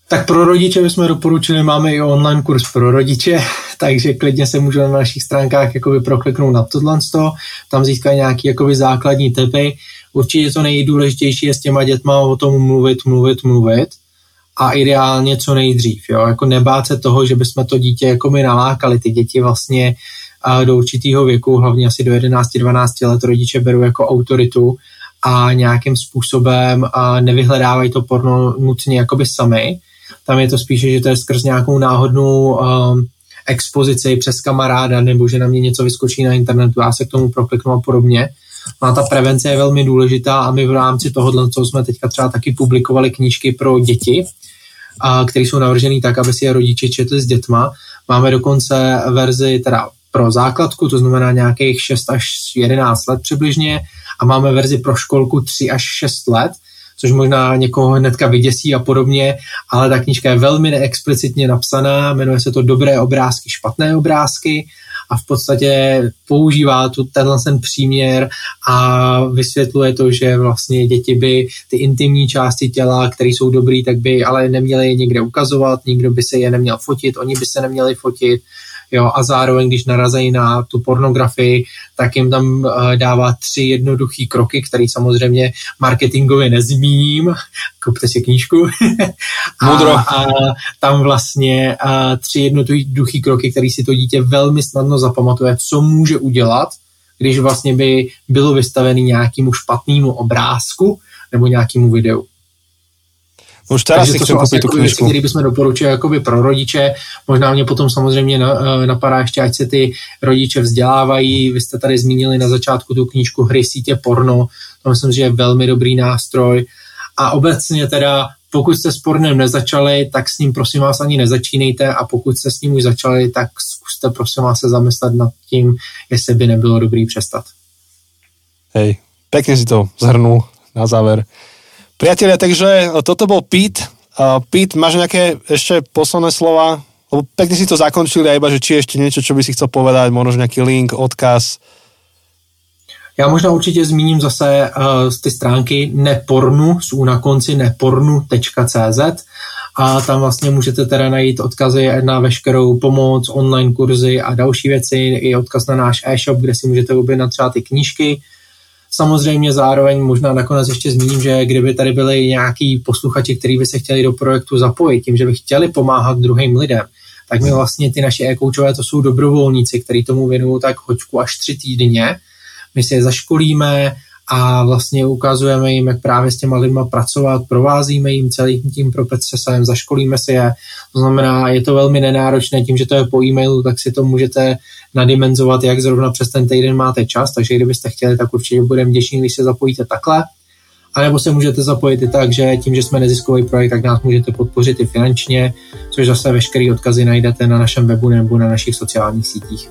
Tak pro rodiče bychom doporučili, máme i online kurz pro rodiče, <laughs> takže klidně se můžeme na našich stránkách jakoby prokliknout na tohle, tam získají nějaký jakoby základní typy. Určitě to nejdůležitější je s těma dětma o tom mluvit, mluvit, mluvit a ideálně co nejdřív. Jo? Jako nebát se toho, že bychom to dítě jako my nalákali. Ty děti vlastně do určitého věku, hlavně asi do 11-12 let rodiče berou jako autoritu a nějakým způsobem nevyhledávají to porno nutně jakoby sami, tam je to spíše, že to je skrz nějakou náhodnou um, expozici přes kamaráda, nebo že na mě něco vyskočí na internetu, já se k tomu prokliknu a podobně. No a ta prevence je velmi důležitá a my v rámci tohohle, co jsme teďka třeba taky publikovali knížky pro děti, a, které jsou navržené tak, aby si je rodiče četli s dětma. Máme dokonce verzi teda pro základku, to znamená nějakých 6 až 11 let přibližně, a máme verzi pro školku 3 až 6 let, což možná někoho hnedka vyděsí a podobně, ale ta knížka je velmi neexplicitně napsaná, jmenuje se to Dobré obrázky, špatné obrázky a v podstatě používá tu, tenhle ten příměr a vysvětluje to, že vlastně děti by ty intimní části těla, které jsou dobrý, tak by ale neměly je někde ukazovat, nikdo by se je neměl fotit, oni by se neměli fotit, jo, a zároveň, když narazejí na tu pornografii, tak jim tam uh, dává tři jednoduché kroky, které samozřejmě marketingově nezmíním, kupte si knížku. <laughs> a, a tam vlastně uh, tři jednoduché kroky, které si to dítě velmi snadno zapamatuje, co může udělat, když vlastně by bylo vystavený nějakému špatnému obrázku nebo nějakému videu. Už teraz si chcem koupit tu knižku. Který bychom doporučili jakoby pro rodiče. Možná mě potom samozřejmě eh, napadá ještě, ať se ty rodiče vzdělávají. Vy jste tady zmínili na začátku tu knížku Hry sítě porno. To myslím, že je velmi dobrý nástroj. A obecně teda pokud jste s pornem nezačali, tak s ním prosím vás ani nezačínejte a pokud jste s ním už začali, tak zkuste prosím vás se zamyslet nad tím, jestli by nebylo dobrý přestat. Hej, pekne si to zhrnul na záver. Priatelia, takže toto bol Pete. Uh, Pete, máš nejaké ešte posledné slova? Lebo pekne si to zakončili a iba, že či ešte niečo, čo by si chcel povedať, možno nejaký link, odkaz. Já možná určitě zmíním zase uh, ty stránky nepornu, jsou na konci nepornu.cz a tam vlastně můžete teda najít odkazy na veškerou pomoc, online kurzy a další věci, i odkaz na náš e-shop, kde si můžete objednat třeba ty knížky, Samozřejmě zároveň možná nakonec ještě zmíním, že kdyby tady byli nějaký posluchači, kteří by se chtěli do projektu zapojit, tím, že by chtěli pomáhat druhým lidem, tak my vlastně ty naše e-koučové to jsou dobrovolníci, kteří tomu věnují tak hoďku až tři týdně. My si je zaškolíme a vlastně ukazujeme jim, jak právě s těma lidma pracovat, provázíme jim celým tím procesem, zaškolíme si je. To znamená, je to velmi nenáročné tím, že to je po e-mailu, tak si to můžete nadimenzovat, jak zrovna přes ten týden máte čas, takže kdybyste chtěli, tak určitě budeme vděční, když se zapojíte takhle. A nebo se můžete zapojit i tak, že tím, že jsme neziskový projekt, tak nás můžete podpořit i finančně, což zase veškeré odkazy najdete na našem webu nebo na našich sociálních sítích.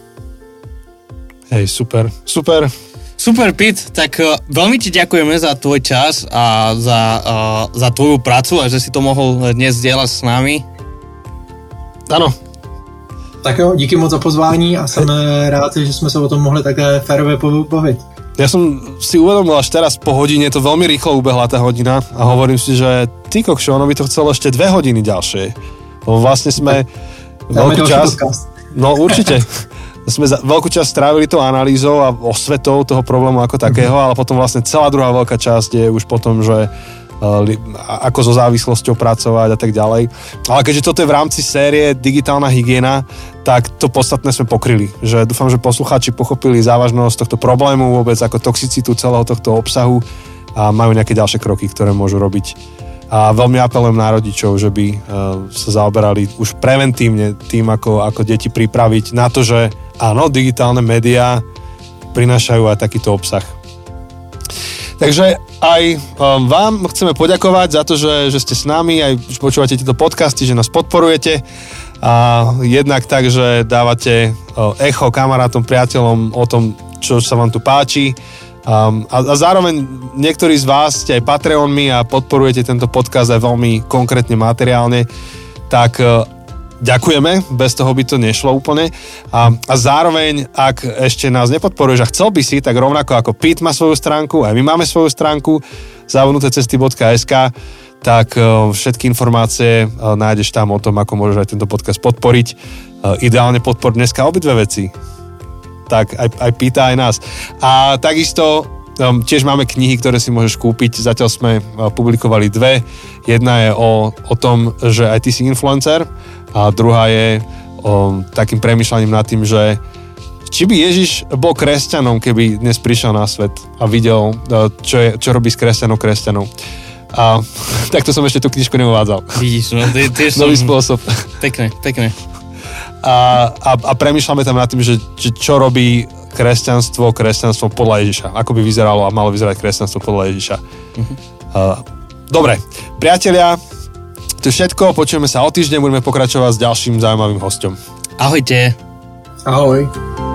Hej, super, super. Super, Pit, tak uh, veľmi ti ďakujeme za tvoj čas a za, uh, za tvoju prácu a že si to mohol dnes zdieľať s nami. Ano. Tak jo, díky moc za pozvání a jsem rád, že jsme se o tom mohli také férově pobavit. Ja som si uvedomil až teraz po hodine, to veľmi rýchlo ubehla tá hodina a hovorím si, že ty kokšo, ono by to chcelo ešte dve hodiny ďalšie. Lebo vlastne sme veľkú časť... No určite. <laughs> sme za, veľkú časť strávili to analýzou a osvetou toho problému ako takého, ale potom vlastne celá druhá veľká časť je už potom, že ako so závislosťou pracovať a tak ďalej. Ale keďže toto je v rámci série digitálna hygiena, tak to podstatné sme pokryli. Že dúfam, že poslucháči pochopili závažnosť tohto problému, vôbec ako toxicitu celého tohto obsahu a majú nejaké ďalšie kroky, ktoré môžu robiť. A veľmi apelujem na rodičov, že by sa zaoberali už preventívne tým, ako, ako deti pripraviť na to, že áno, digitálne médiá prinášajú aj takýto obsah. Takže aj um, vám chceme poďakovať za to, že, že ste s nami, aj počúvate tieto podcasty, že nás podporujete a jednak tak, že dávate echo kamarátom, priateľom o tom, čo sa vám tu páči. Um, a, a zároveň niektorí z vás ste aj Patreonmi a podporujete tento podcast aj veľmi konkrétne materiálne, tak ďakujeme, bez toho by to nešlo úplne. A, a zároveň, ak ešte nás nepodporuješ a chcel by si, tak rovnako ako Pete má svoju stránku, aj my máme svoju stránku zavnutecesty.sk, tak uh, všetky informácie uh, nájdeš tam o tom, ako môžeš aj tento podcast podporiť. Uh, ideálne podpor dneska obidve veci. Tak aj, aj pýta aj nás. A takisto um, tiež máme knihy, ktoré si môžeš kúpiť. Zatiaľ sme uh, publikovali dve. Jedna je o, o tom, že aj ty si influencer a druhá je o, takým premyšľaním nad tým, že či by Ježiš bol kresťanom, keby dnes prišiel na svet a videl, čo, je, čo robí s kresťanou kresťanou. A <laughs> takto som ešte tú knižku neuvádzal. Vidíš, no, ty, ty <laughs> Nový spôsob. Pekne, pekne. A, a, a premyšľame tam nad tým, že, že čo robí kresťanstvo, kresťanstvo podľa Ježiša. Ako by vyzeralo a malo vyzerať kresťanstvo podľa Ježiša. Uh-huh. Uh, dobre, priatelia, to je všetko, počujeme sa o týždeň, budeme pokračovať s ďalším zaujímavým hostom. Ahojte. Ahoj.